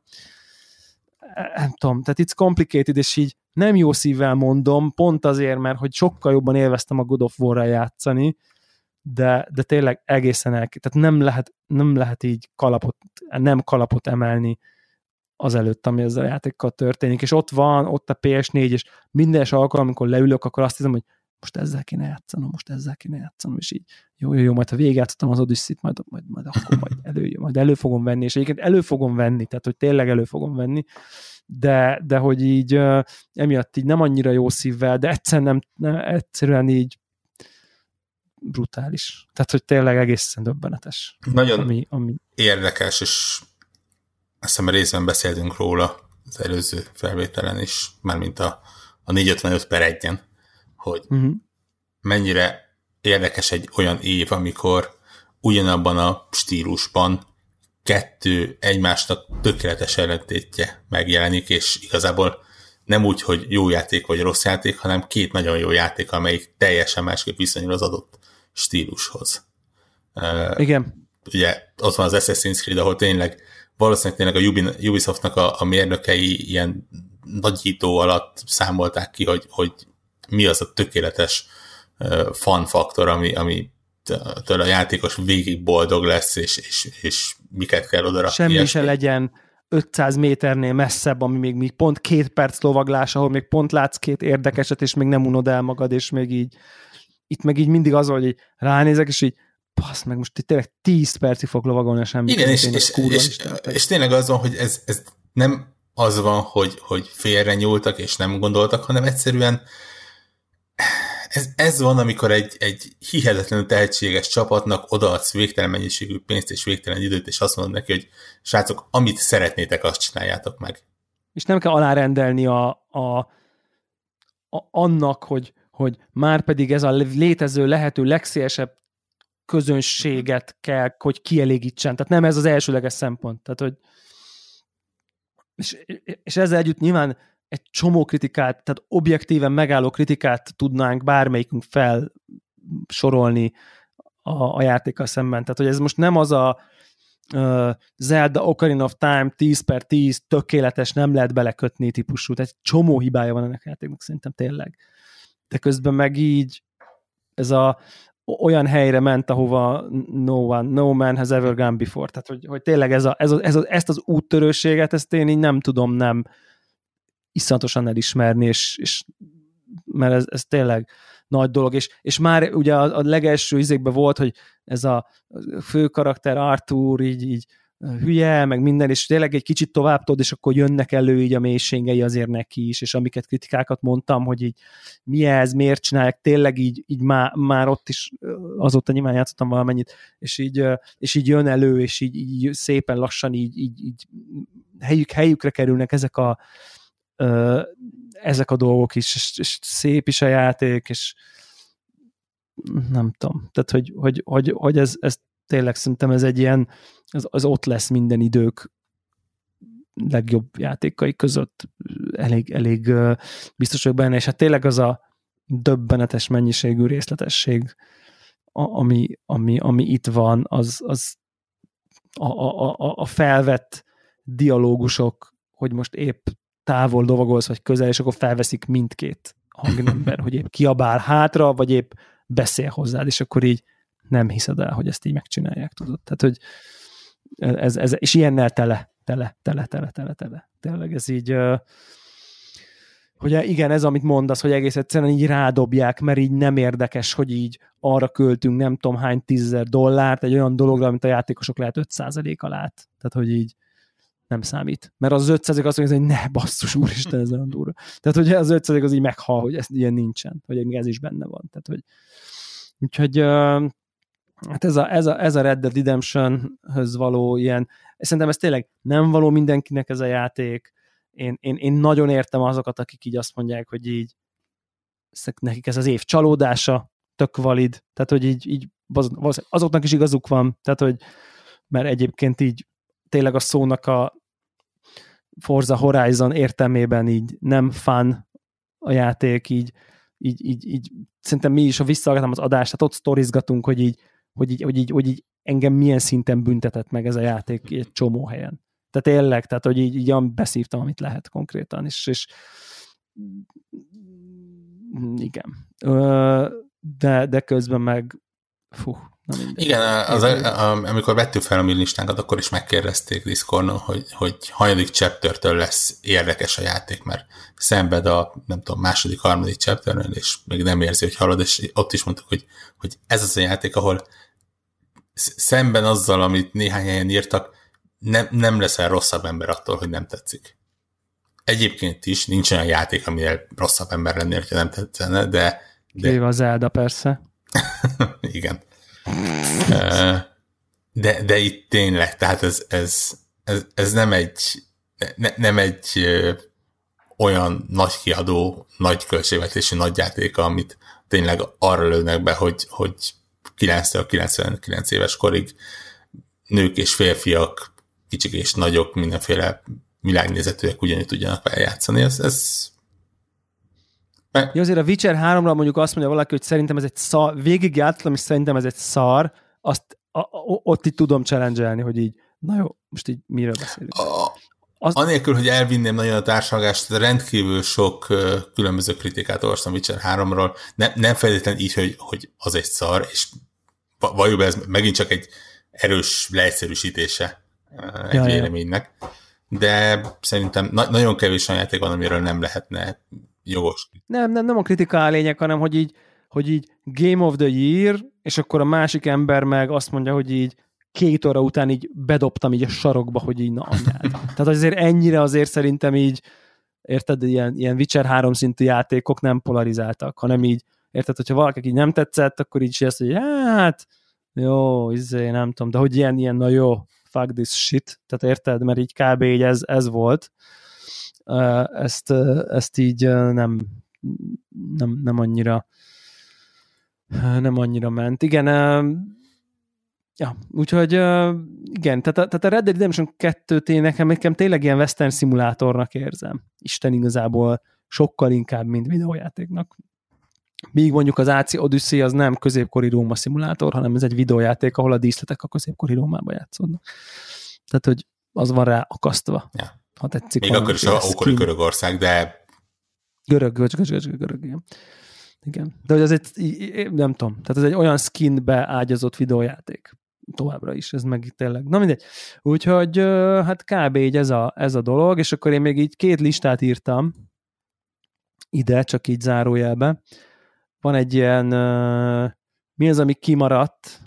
nem tudom, tehát it's complicated, és így nem jó szívvel mondom, pont azért, mert hogy sokkal jobban élveztem a God of war játszani, de, de tényleg egészen el, tehát nem lehet, nem lehet így kalapot, nem kalapot emelni az előtt, ami ezzel a játékkal történik, és ott van, ott a PS4, és minden alkalom, amikor leülök, akkor azt hiszem, hogy most ezzel kéne játszanom, most ezzel kéne játszanom, és így jó, jó, jó, majd ha végigjátszottam az odyssey majd, majd, majd akkor majd elő, majd elő fogom venni, és egyébként elő fogom venni, tehát hogy tényleg elő fogom venni, de, de hogy így emiatt így nem annyira jó szívvel, de egyszerűen, nem, nem, egyszerűen így brutális. Tehát, hogy tényleg egészen döbbenetes. Nagyon ami, ami... érdekes, és azt hiszem részben beszéltünk róla az előző felvételen is, mármint a, a 455 per 1-en, hogy uh-huh. mennyire érdekes egy olyan év, amikor ugyanabban a stílusban kettő egymásnak tökéletes ellentétje megjelenik, és igazából nem úgy, hogy jó játék vagy rossz játék, hanem két nagyon jó játék, amelyik teljesen másképp viszonyul az adott stílushoz. Igen. Ugye ott van az Assassin's Creed, ahol tényleg valószínűleg tényleg a Ubisoftnak a, a mérnökei ilyen nagyító alatt számolták ki, hogy, hogy mi az a tökéletes fun faktor, ami, ami től a játékos végig boldog lesz, és, és, és miket kell oda Semmi ilyesmi. se legyen 500 méternél messzebb, ami még, még pont két perc lovaglás, ahol még pont látsz két érdekeset, és még nem unod el magad, és még így itt meg így mindig az, hogy így ránézek, és így passz meg, most itt tényleg 10 percig fog lovagolni a semmi. Igen, és, és, és, és, és, tényleg az van, hogy ez, ez nem az van, hogy, hogy félre nyúltak, és nem gondoltak, hanem egyszerűen ez, ez van, amikor egy, egy hihetetlenül tehetséges csapatnak odaadsz végtelen mennyiségű pénzt és végtelen időt, és azt mondod neki, hogy srácok, amit szeretnétek, azt csináljátok meg. És nem kell alárendelni a, a, a annak, hogy, hogy már pedig ez a létező, lehető legszélesebb közönséget kell, hogy kielégítsen. Tehát nem ez az elsőleges szempont. Tehát, hogy és, és ezzel együtt nyilván egy csomó kritikát, tehát objektíven megálló kritikát tudnánk bármelyikünk felsorolni a, a játékkal szemben. Tehát, hogy ez most nem az a uh, Zelda Ocarina of Time 10 per 10 tökéletes, nem lehet belekötni típusú, tehát egy csomó hibája van ennek a játéknak szerintem tényleg. De közben meg így ez a olyan helyre ment, ahova no one, no man has ever gone before. Tehát, hogy, hogy tényleg ez a, ez a, ez a, ezt az úttörőséget, ezt én így nem tudom nem iszonyatosan elismerni, és, és mert ez, ez tényleg nagy dolog, és, és már ugye a, a legelső izékben volt, hogy ez a fő karakter Arthur így, így hülye, meg minden, és tényleg egy kicsit tovább tudod, és akkor jönnek elő így a mélységei azért neki is, és amiket kritikákat mondtam, hogy így mi ez, miért csinálják, tényleg így, így már, már ott is azóta nyilván játszottam valamennyit, és így, és így jön elő, és így, így szépen lassan így, így, így helyük, helyükre kerülnek ezek a, ezek a dolgok is, és, és szép is a játék, és nem tudom, tehát hogy, hogy, hogy, hogy ez, ez tényleg szerintem ez egy ilyen, az, az ott lesz minden idők legjobb játékai között. Elég, elég biztos vagyok benne, és hát tényleg az a döbbenetes mennyiségű részletesség, ami, ami, ami itt van, az, az a, a, a, a felvett dialógusok, hogy most épp távol lovagolsz, vagy közel, és akkor felveszik mindkét hangnember, hogy épp kiabál hátra, vagy épp beszél hozzád, és akkor így nem hiszed el, hogy ezt így megcsinálják, tudod. Tehát, hogy ez, ez, és ilyennel tele, tele, tele, tele, tele, tele. Tényleg ez így, hogy igen, ez, amit mondasz, hogy egész egyszerűen így rádobják, mert így nem érdekes, hogy így arra költünk nem tudom hány tízezer dollárt egy olyan dologra, amit a játékosok lehet 5%-a lát. Tehát, hogy így nem számít. Mert az 500 azt mondja, hogy ne basszus, úristen, ez olyan durva. Tehát, hogy az 500 az így meghal, hogy ez ilyen nincsen, hogy még ez is benne van. Tehát, hogy úgyhogy hát ez a, ez a, ez a Red Dead Redemption-höz való ilyen, szerintem ez tényleg nem való mindenkinek ez a játék. Én, én, én nagyon értem azokat, akik így azt mondják, hogy így nekik ez az év csalódása, tök valid, tehát hogy így, így azoknak is igazuk van, tehát hogy mert egyébként így tényleg a szónak a Forza Horizon értelmében így nem fun a játék, így, így, így, így szerintem mi is, ha visszahallgatom az adást, tehát ott sztorizgatunk, hogy így, hogy így, hogy így, hogy így engem milyen szinten büntetett meg ez a játék egy csomó helyen. Tehát tényleg, tehát hogy így, így beszívtam, amit lehet konkrétan, és, és igen. De, de közben meg fú, igen, az, amikor vettük fel a mi listánkat, akkor is megkérdezték Discordon, hogy, hogy hanyadik chaptertől lesz érdekes a játék, mert szenved a, nem tudom, második, harmadik chapternél, és még nem érzi, hogy halad, és ott is mondtuk, hogy, hogy ez az a játék, ahol szemben azzal, amit néhány helyen írtak, nem, nem leszel rosszabb ember attól, hogy nem tetszik. Egyébként is nincs olyan játék, amire rosszabb ember lennél, ha nem tetszene, de... de... Kéve az Zelda persze. Igen. De, de itt tényleg, tehát ez, ez, ez, ez nem egy ne, nem egy olyan nagy kiadó, nagy költségvetésű nagyjátéka, amit tényleg arra lőnek be, hogy, hogy 9-99 éves korig nők és férfiak, kicsik és nagyok, mindenféle világnézetűek ugyanúgy tudjanak eljátszani. Ez, ez Ja, azért a Witcher 3-ra mondjuk azt mondja valaki, hogy szerintem ez egy szar, végig játszom, és szerintem ez egy szar, azt a, a, ott itt tudom challenge hogy így, na jó, most így miről beszélünk. A, az... Anélkül, hogy elvinném nagyon a társadalmást, rendkívül sok uh, különböző kritikát olvastam Witcher 3-ról, ne, nem feltétlenül így, hogy, hogy az egy szar, és valójában ez megint csak egy erős leegyszerűsítése uh, egy ja, véleménynek, de szerintem na- nagyon kevés olyan játék van, amiről nem lehetne jogos. Nem, nem, nem a kritika a lényeg, hanem hogy így, hogy így Game of the Year, és akkor a másik ember meg azt mondja, hogy így két óra után így bedobtam így a sarokba, hogy így na anyád. Tehát azért ennyire azért szerintem így, érted, ilyen, ilyen Witcher 3 szintű játékok nem polarizáltak, hanem így, érted, hogyha valaki így nem tetszett, akkor így ezt, hogy hát, jó, izé, nem tudom, de hogy ilyen, ilyen, na jó, fuck this shit, tehát érted, mert így kb. így ez, ez volt. Ezt, ezt így nem, nem, nem annyira nem annyira ment. Igen, Ja, úgyhogy igen, tehát a, tehát a Red Dead Redemption 2-t én nekem, nekem tényleg ilyen western szimulátornak érzem. Isten igazából sokkal inkább, mint videójátéknak. Míg mondjuk az AC Odyssey az nem középkori Róma szimulátor, hanem ez egy videójáték, ahol a díszletek a középkori Rómába játszódnak. Tehát, hogy az van rá akasztva. Ja. Ha tetszik. Még akkor is a ókori Görögország, de Görög, görög, görög, görög, görög, igen. Igen. De hogy ez egy, nem tudom, tehát ez egy olyan skinbe ágyazott videójáték továbbra is, ez meg tényleg. Na mindegy. Úgyhogy hát kb. így ez a, ez a dolog, és akkor én még így két listát írtam ide, csak így zárójelbe. Van egy ilyen, mi az, ami kimaradt,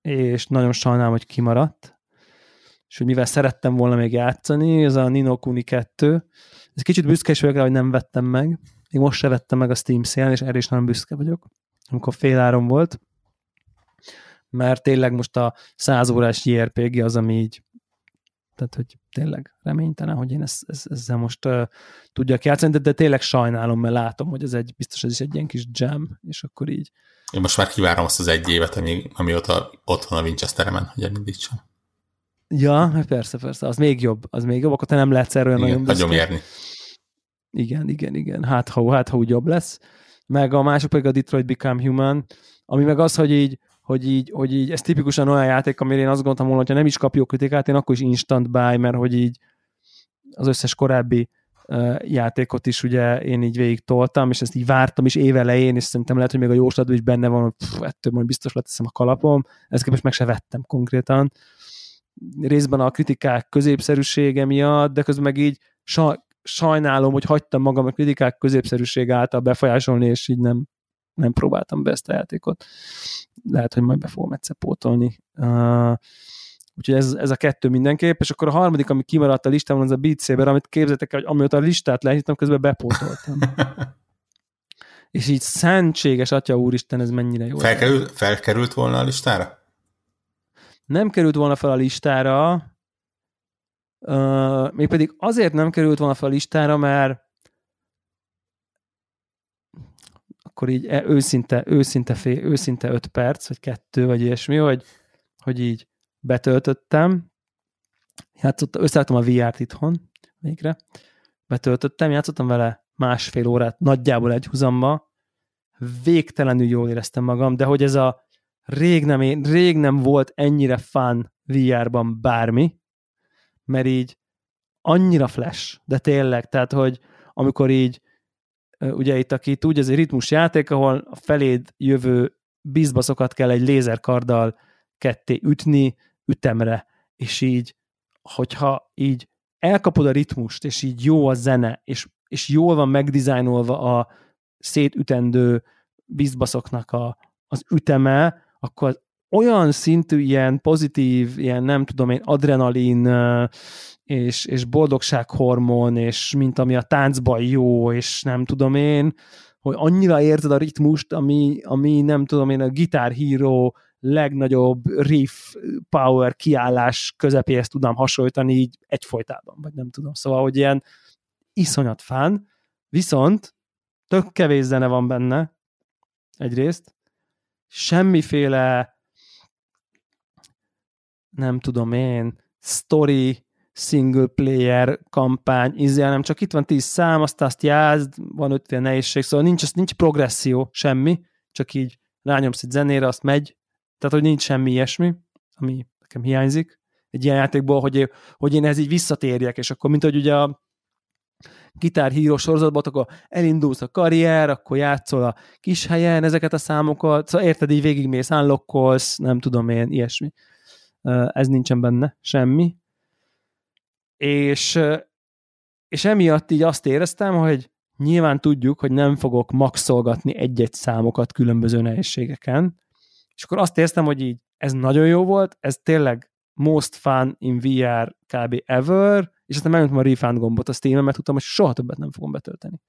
és nagyon sajnálom, hogy kimaradt, és hogy mivel szerettem volna még játszani, ez a Nino Kuni 2. Ez kicsit büszke is vagyok rá, hogy nem vettem meg. Még most se vettem meg a Steam szélen, és erre is nagyon büszke vagyok, amikor féláron volt mert tényleg most a 100 órás JRPG az, ami így tehát, hogy tényleg reménytelen, hogy én ezt, ezt, ezzel most uh, tudjak játszani, de, de tényleg sajnálom, mert látom, hogy ez egy, biztos ez is egy ilyen kis jam, és akkor így. Én most már kivárom azt az egy évet, ami, amióta ott van a Winchesteremen, hogy elindítsam. Ja, hát persze, persze, az még jobb, az még jobb, akkor te nem lehetsz erről igen, nagyon büszke. érni. Igen, igen, igen, hát ha, hát ha úgy jobb lesz. Meg a másik pedig a Detroit Become Human, ami meg az, hogy így hogy így, hogy így ez tipikusan olyan játék, amire én azt gondoltam volna, hogyha nem is kap jó kritikát, én akkor is instant buy, mert hogy így az összes korábbi uh, játékot is ugye én így végig toltam, és ezt így vártam is évelején, és szerintem lehet, hogy még a jóslatban is benne van, hogy pff, ettől majd biztos leteszem a kalapom, ezt képest meg se vettem konkrétan. Részben a kritikák középszerűsége miatt, de közben meg így sa- sajnálom, hogy hagytam magam a kritikák középszerűség által befolyásolni, és így nem nem próbáltam be ezt a játékot. Lehet, hogy majd be fogom egyszer pótolni. Uh, úgyhogy ez, ez a kettő mindenképp, és akkor a harmadik, ami kimaradt a listámon, az a Beat Saber, amit képzeljétek el, hogy amióta a listát lehittem, közben bepótoltam. és így szentséges Atya Úristen, ez mennyire jó. Felkerült, felkerült volna a listára? Nem került volna fel a listára, uh, mégpedig azért nem került volna fel a listára, mert akkor így e, őszinte, őszinte, fél, őszinte öt perc, vagy kettő, vagy ilyesmi, hogy, hogy így betöltöttem, játszottam, összeálltam a VR-t itthon végre, betöltöttem, játszottam vele másfél órát, nagyjából egy huzamba, végtelenül jól éreztem magam, de hogy ez a rég nem, rég nem volt ennyire fun VR-ban bármi, mert így annyira flash, de tényleg, tehát, hogy amikor így ugye itt, aki tudja, ez egy ritmus játék, ahol a feléd jövő bizbaszokat kell egy lézerkarddal ketté ütni ütemre, és így, hogyha így elkapod a ritmust, és így jó a zene, és, és jól van megdizájnolva a szétütendő bizbaszoknak a, az üteme, akkor olyan szintű ilyen pozitív, ilyen nem tudom én, adrenalin és, és boldogsághormon, és mint ami a táncban jó, és nem tudom én, hogy annyira érzed a ritmust, ami, ami nem tudom én, a Guitar Hero legnagyobb riff power kiállás közepéhez tudnám hasonlítani így egyfolytában, vagy nem tudom. Szóval, hogy ilyen iszonyat fán, viszont tök kevés zene van benne, egyrészt, semmiféle nem tudom én, story, single player kampány, izé, nem csak itt van tíz szám, azt azt jázd, van ötféle nehézség, szóval nincs, nincs progresszió, semmi, csak így rányomsz egy zenére, azt megy, tehát hogy nincs semmi ilyesmi, ami nekem hiányzik egy ilyen játékból, hogy, hogy én ez így visszatérjek, és akkor mint hogy ugye a gitárhíró sorozatban, akkor elindulsz a karrier, akkor játszol a kis helyen ezeket a számokat, szóval érted, így végigmész, unlockolsz, nem tudom én, ilyesmi. Ez nincsen benne, semmi. És, és emiatt így azt éreztem, hogy nyilván tudjuk, hogy nem fogok maxolgatni egy-egy számokat különböző nehézségeken, és akkor azt éreztem, hogy így ez nagyon jó volt, ez tényleg most fun in VR kb. ever, és aztán megnyomtam a refund gombot a steam mert tudtam, hogy soha többet nem fogom betölteni.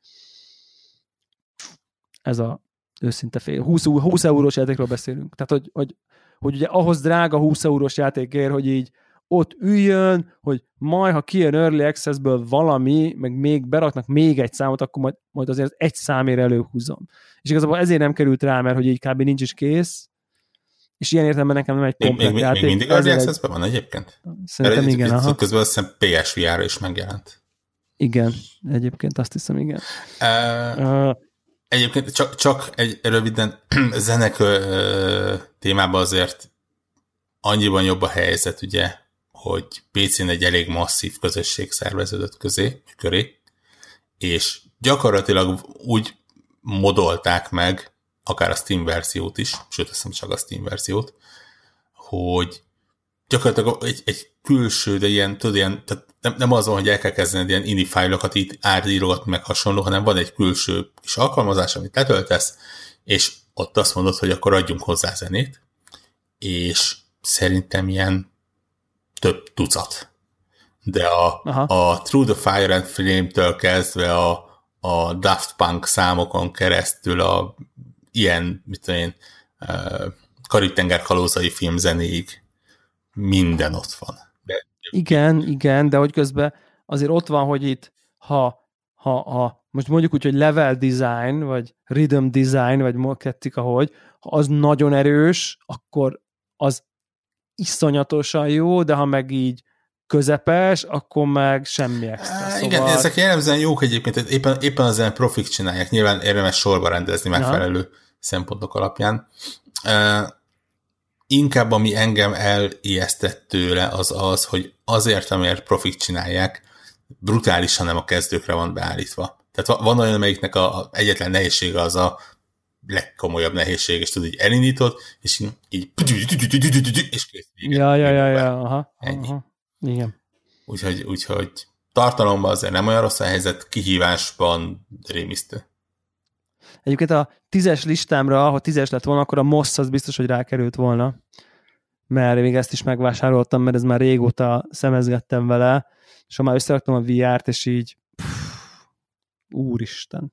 Ez a őszinte fél. 20, 20 eurós játékról beszélünk. Tehát, hogy, hogy, hogy ugye ahhoz drága 20 eurós játékért, hogy így ott üljön, hogy majd, ha kijön Early Access-ből valami, meg még beraknak még egy számot, akkor majd, majd azért egy számért előhúzom. És igazából ezért nem került rá, mert hogy így kb. nincs is kész, és ilyen értelemben nekem nem egy komplet még, játék. Még mindig Early access egy... van egyébként? Szerintem Erre igen, egy, aha. Közben azt hiszem PSVR-ra is megjelent. Igen, egyébként azt hiszem, igen. Uh, uh, egyébként csak, csak egy röviden zenek uh, témában azért annyiban jobb a helyzet, ugye, hogy PC-n egy elég masszív közösség szerveződött közé, köré, és gyakorlatilag úgy modolták meg akár a Steam verziót is, sőt, azt hiszem csak a Steam verziót, hogy gyakorlatilag egy, egy külső, de ilyen, tudod, ilyen, tehát nem, nem az van, hogy el kell kezdened ilyen ini fájlokat itt átírogatni meg hasonló, hanem van egy külső kis alkalmazás, amit letöltesz, és ott azt mondod, hogy akkor adjunk hozzá zenét, és szerintem ilyen több tucat. De a, a Through the Fire and Flame-től kezdve a, a Daft Punk számokon keresztül a ilyen, mit tudom én, Karib-tenger kalózai filmzenéig minden ott van. De... Igen, igen, de hogy közben azért ott van, hogy itt, ha, ha, ha most mondjuk úgy, hogy level design, vagy rhythm design, vagy kettik, ahogy, ha az nagyon erős, akkor az iszonyatosan jó, de ha meg így közepes, akkor meg semmi extra. Szóval... Igen, ezek jellemzően jók egyébként, éppen, éppen az ilyen profik csinálják, nyilván érdemes sorba rendezni megfelelő Aha. Szempontok alapján. Inkább ami engem elijesztett tőle, az az, hogy azért, amiért profik csinálják, brutálisan nem a kezdőkre van beállítva. Tehát van olyan, amelyiknek a, a egyetlen nehézsége az a legkomolyabb nehézség, és tudod, így elindítod, és így, és kész. Ja, ja, ja, ja, aha, Ennyi. aha. Igen. Úgyhogy, úgyhogy tartalomban azért nem olyan rossz a helyzet, kihívásban rémisztő. Egyébként a tízes listámra, ha tízes lett volna, akkor a Moss az biztos, hogy rákerült volna, mert még ezt is megvásároltam, mert ez már régóta szemezgettem vele, és ha már összeraktam a VR-t, és így pff, úristen,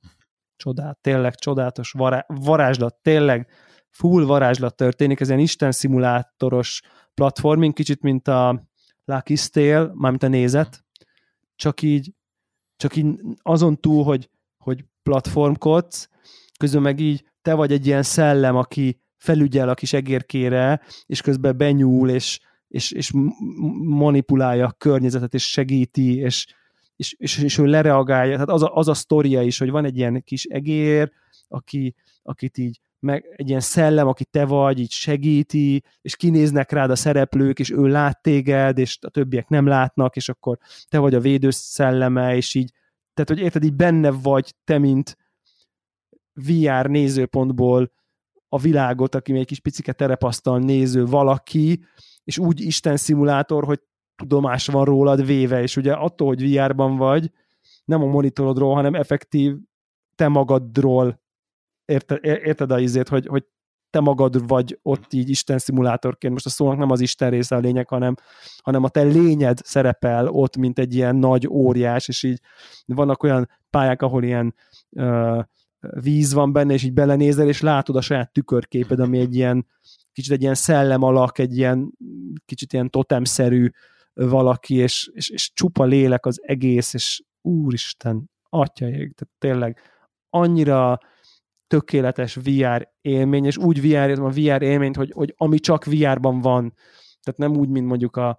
csodát, tényleg csodálatos vará, varázslat, tényleg full varázslat történik, ez ilyen isten szimulátoros platforming, kicsit mint a Lucky Stale, mármint a nézet, csak így, csak így azon túl, hogy, hogy platformkodsz, közben meg így te vagy egy ilyen szellem, aki felügyel a kis egérkére, és közben benyúl, és, és, és manipulálja a környezetet, és segíti, és, és, és, és ő lereagálja. Tehát az a, az a sztoria is, hogy van egy ilyen kis egér, aki, akit így meg egy ilyen szellem, aki te vagy, így segíti, és kinéznek rád a szereplők, és ő lát téged, és a többiek nem látnak, és akkor te vagy a védő szelleme, és így, tehát, hogy érted, így benne vagy te, mint VR nézőpontból a világot, aki még egy kis picike terepasztal néző valaki, és úgy Isten szimulátor, hogy tudomás van rólad véve, és ugye attól, hogy VR-ban vagy, nem a monitorodról, hanem effektív te magadról érted, érted a izét, hogy, hogy te magad vagy ott így Isten szimulátorként, most a szónak nem az Isten része a lényeg, hanem, hanem a te lényed szerepel ott, mint egy ilyen nagy óriás, és így vannak olyan pályák, ahol ilyen uh, víz van benne, és így belenézel, és látod a saját tükörképed, ami egy ilyen kicsit egy ilyen szellem alak, egy ilyen kicsit ilyen totemszerű valaki, és, és, és csupa lélek az egész, és úristen, atyaég, tehát tényleg annyira tökéletes VR élmény, és úgy VR, a VR élményt, hogy, hogy ami csak VR-ban van, tehát nem úgy, mint mondjuk a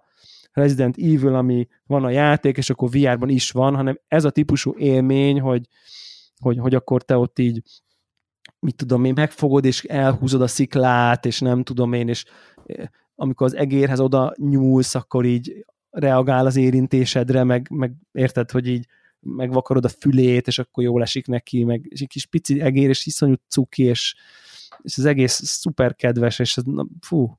Resident Evil, ami van a játék, és akkor VR-ban is van, hanem ez a típusú élmény, hogy, hogy, hogy akkor te ott így mit tudom én, megfogod, és elhúzod a sziklát, és nem tudom én, és eh, amikor az egérhez oda nyúlsz, akkor így reagál az érintésedre, meg, meg érted, hogy így megvakarod a fülét, és akkor jól esik neki, meg és egy kis pici egér, és iszonyú cuki, és, és az egész szuper kedves, és ez, na, fú,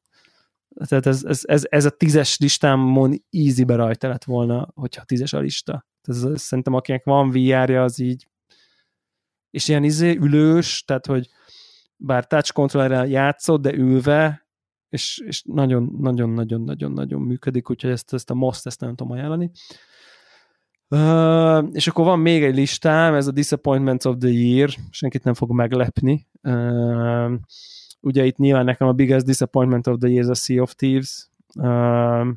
tehát ez, ez, ez, ez a tízes listámon easy-be rajta lett volna, hogyha tízes a lista. Tehát ez, szerintem akinek van VR-ja, az így és ilyen izé ülős, tehát hogy bár touch controllerrel játszott, de ülve, és, és nagyon, nagyon, nagyon, nagyon, nagyon működik, úgyhogy ezt, ezt a most ezt nem tudom ajánlani. Uh, és akkor van még egy listám, ez a Disappointments of the Year, senkit nem fog meglepni. Uh, ugye itt nyilván nekem a biggest disappointment of the year a Sea of Thieves. Uh,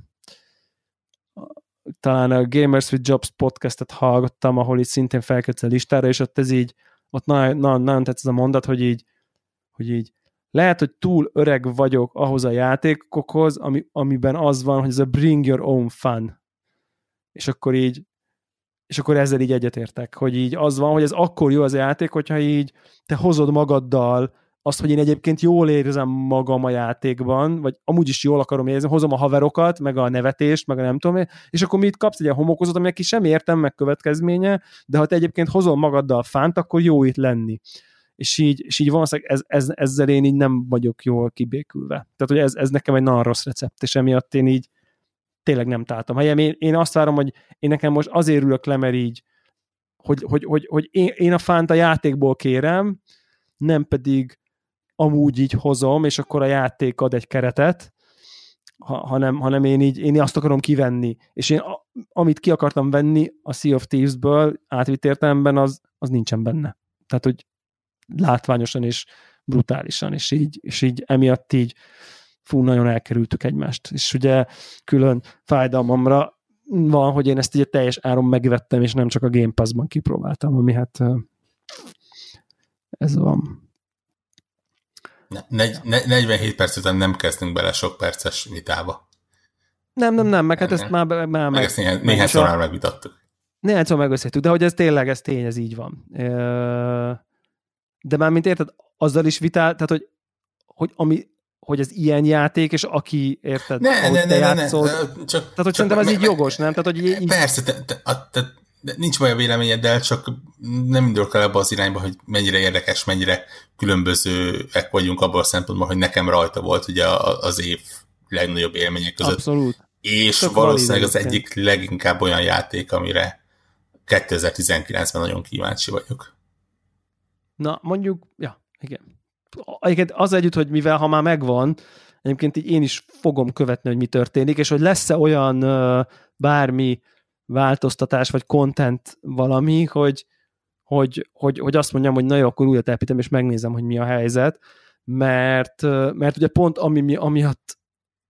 talán a Gamers with Jobs podcastet hallgattam, ahol itt szintén felkötsz a listára, és ott ez így, ott nagyon, nagyon, nagyon tetsz ez a mondat, hogy így, hogy így lehet, hogy túl öreg vagyok ahhoz a játékokhoz, ami, amiben az van, hogy ez a bring your own fun. És akkor így és akkor ezzel így egyetértek, hogy így az van, hogy ez akkor jó az a játék, hogyha így te hozod magaddal azt, hogy én egyébként jól érzem magam a játékban, vagy amúgy is jól akarom érezni, hozom a haverokat, meg a nevetést, meg a nem tudom, és akkor mit kapsz egy homokozót, aminek is sem értem meg következménye, de ha te egyébként hozol magaddal fánt, akkor jó itt lenni. És így, és így valószínűleg ez, ez, ezzel én így nem vagyok jól kibékülve. Tehát, hogy ez, ez nekem egy nagyon rossz recept, és emiatt én így tényleg nem találtam helyem. Én, én azt várom, hogy én nekem most azért ülök le, mert így, hogy, hogy, hogy, hogy én, én a fánt a játékból kérem, nem pedig amúgy így hozom, és akkor a játék ad egy keretet, ha, hanem, hanem én így én azt akarom kivenni. És én amit ki akartam venni a Sea of Thieves-ből átvitt értelemben, az, az nincsen benne. Tehát, hogy látványosan és brutálisan, és így, és így emiatt így fú, nagyon elkerültük egymást. És ugye külön fájdalmamra van, hogy én ezt így teljes áron megvettem, és nem csak a Game Pass-ban kipróbáltam, ami hát ez van. Ne, 47 perc után nem kezdünk bele sok perces vitába. Nem, nem, nem, meg hát ezt már, már meg, meg ezt néhány, néhány szor már megvitattuk. Néhány szor megbeszéltük, de hogy ez tényleg, ez tény, ez így van. De már, mint érted, azzal is vitál, tehát hogy, hogy ami, hogy ez ilyen játék, és aki, érted, ne, ne, ne, játszol, ne, ne, csak, tehát, hogy csak szerintem ez me, így jogos, nem? Tehát, hogy így, persze, te, te, te, te, de nincs baj a véleményeddel, csak nem indulok el ebbe az irányba, hogy mennyire érdekes, mennyire különbözőek vagyunk abban a szempontból, hogy nekem rajta volt ugye az év legnagyobb élmények között. Abszolút. És Tök valószínűleg az egyik leginkább olyan játék, amire 2019-ben nagyon kíváncsi vagyok. Na, mondjuk, ja, igen. Egyébként az együtt, hogy mivel ha már megvan, egyébként így én is fogom követni, hogy mi történik, és hogy lesz-e olyan bármi változtatás, vagy content valami, hogy, hogy, hogy, hogy azt mondjam, hogy na jó, akkor újra építem, és megnézem, hogy mi a helyzet, mert, mert ugye pont ami, amiatt,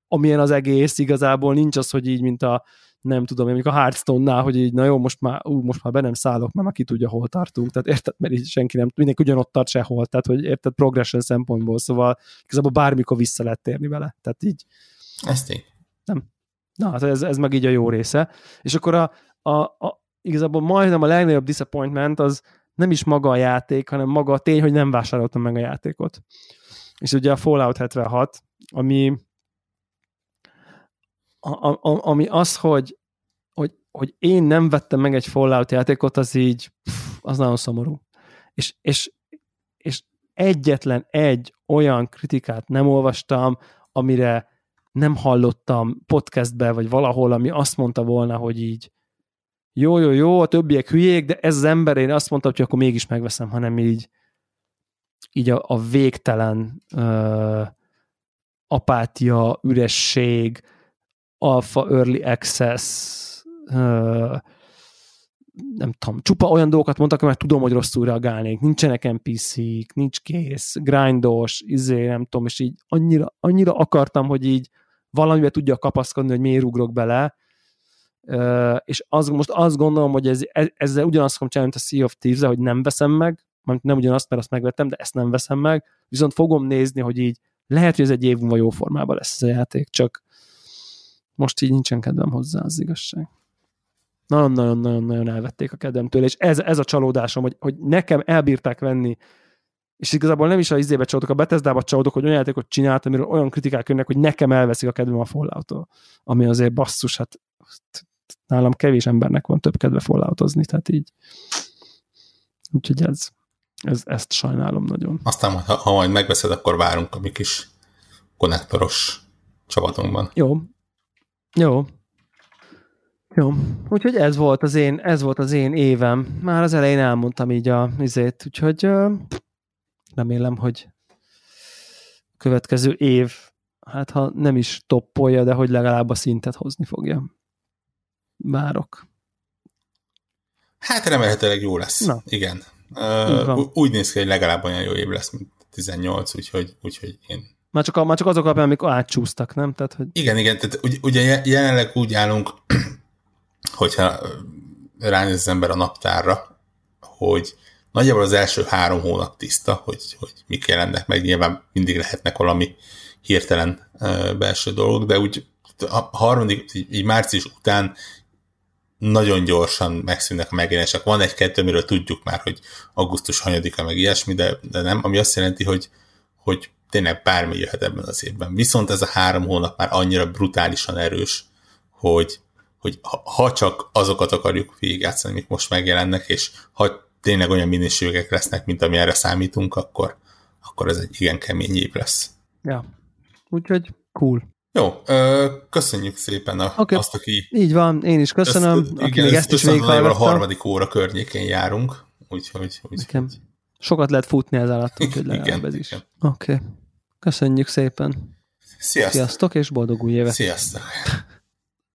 amilyen az egész, igazából nincs az, hogy így, mint a nem tudom, mondjuk a Hearthstone-nál, hogy így, na jó, most már, ú, most már be nem szállok, mert aki tudja, hol tartunk. Tehát érted, mert így senki nem, mindenki ugyanott tart sehol, tehát hogy érted, progression szempontból, szóval igazából bármikor vissza lehet térni vele. Tehát így. Ezt így. Nem. Na, hát ez, ez meg így a jó része. És akkor a, a, a, igazából majdnem a legnagyobb disappointment az nem is maga a játék, hanem maga a tény, hogy nem vásároltam meg a játékot. És ugye a Fallout 76, ami a, a, ami az, hogy, hogy, hogy én nem vettem meg egy Fallout játékot, az így, az nagyon szomorú. És, és, és egyetlen egy olyan kritikát nem olvastam, amire nem hallottam podcastbe, vagy valahol, ami azt mondta volna, hogy így jó, jó, jó, a többiek hülyék, de ez az ember, én azt mondtam, hogy akkor mégis megveszem, hanem így így a, a végtelen uh, apátia, üresség, alpha early access, uh, nem tudom, csupa olyan dolgokat mondtak, mert tudom, hogy rosszul reagálnék. Nincsenek NPC-k, nincs kész, grindos, izé, nem tudom, és így annyira, annyira akartam, hogy így valamivel tudja kapaszkodni, hogy miért ugrok bele, és az, most azt gondolom, hogy ez, e, ezzel ugyanazt fogom csinálni, mint a Sea of thieves hogy nem veszem meg, nem ugyanazt, mert azt megvettem, de ezt nem veszem meg, viszont fogom nézni, hogy így lehet, hogy ez egy év múlva jó formában lesz ez a játék, csak most így nincsen kedvem hozzá, az igazság. Nagyon-nagyon-nagyon elvették a kedvemtől, és ez, ez a csalódásom, hogy, hogy nekem elbírták venni és igazából nem is a izébe csalódok, a Bethesda-ba csalódok, hogy olyan játékot csináltam, amiről olyan kritikák jönnek, hogy nekem elveszik a kedvem a fallout ami azért basszus, hát nálam kevés embernek van több kedve falloutozni, tehát így úgyhogy ez, ez, ezt sajnálom nagyon. Aztán, ha, ha majd megveszed, akkor várunk a mi kis konnektoros csapatunkban. Jó. Jó. Jó. Úgyhogy ez volt az én, ez volt az én évem. Már az elején elmondtam így a izét, úgyhogy remélem, hogy a következő év, hát ha nem is toppolja, de hogy legalább a szintet hozni fogja. Várok. Hát remélhetőleg jó lesz. Na. Igen. Uh, úgy néz ki, hogy legalább olyan jó év lesz, mint 18, úgyhogy, úgyhogy én már csak, már csak azok alapján, amikor átcsúsztak, nem? Tehát, hogy... Igen, igen, tehát ugye jelenleg úgy állunk, hogyha ránéz az ember a naptárra, hogy nagyjából az első három hónap tiszta, hogy, hogy mik jelennek meg, nyilván mindig lehetnek valami hirtelen belső dolgok, de úgy a harmadik, így, így március után nagyon gyorsan megszűnnek a megjelenések. Van egy-kettő, amiről tudjuk már, hogy augusztus hanyadika, meg ilyesmi, de, de nem, ami azt jelenti, hogy, hogy tényleg bármi jöhet ebben az évben. Viszont ez a három hónap már annyira brutálisan erős, hogy, hogy ha csak azokat akarjuk végigjátszani, amik most megjelennek, és ha tényleg olyan minőségek lesznek, mint ami erre számítunk, akkor, akkor ez egy igen kemény év lesz. Ja, úgyhogy cool. Jó, ö, köszönjük szépen a, okay. azt, aki... Így van, én is köszönöm, ezt, aki igen, még ezt is végighallgatta. A harmadik óra környékén járunk, úgyhogy... úgy, Nekem sokat lehet futni ez alatt, úgyhogy legalább igen, ez is. Oké, okay. köszönjük szépen. Sziasztok. Sziasztok, és boldog új évet. Sziasztok.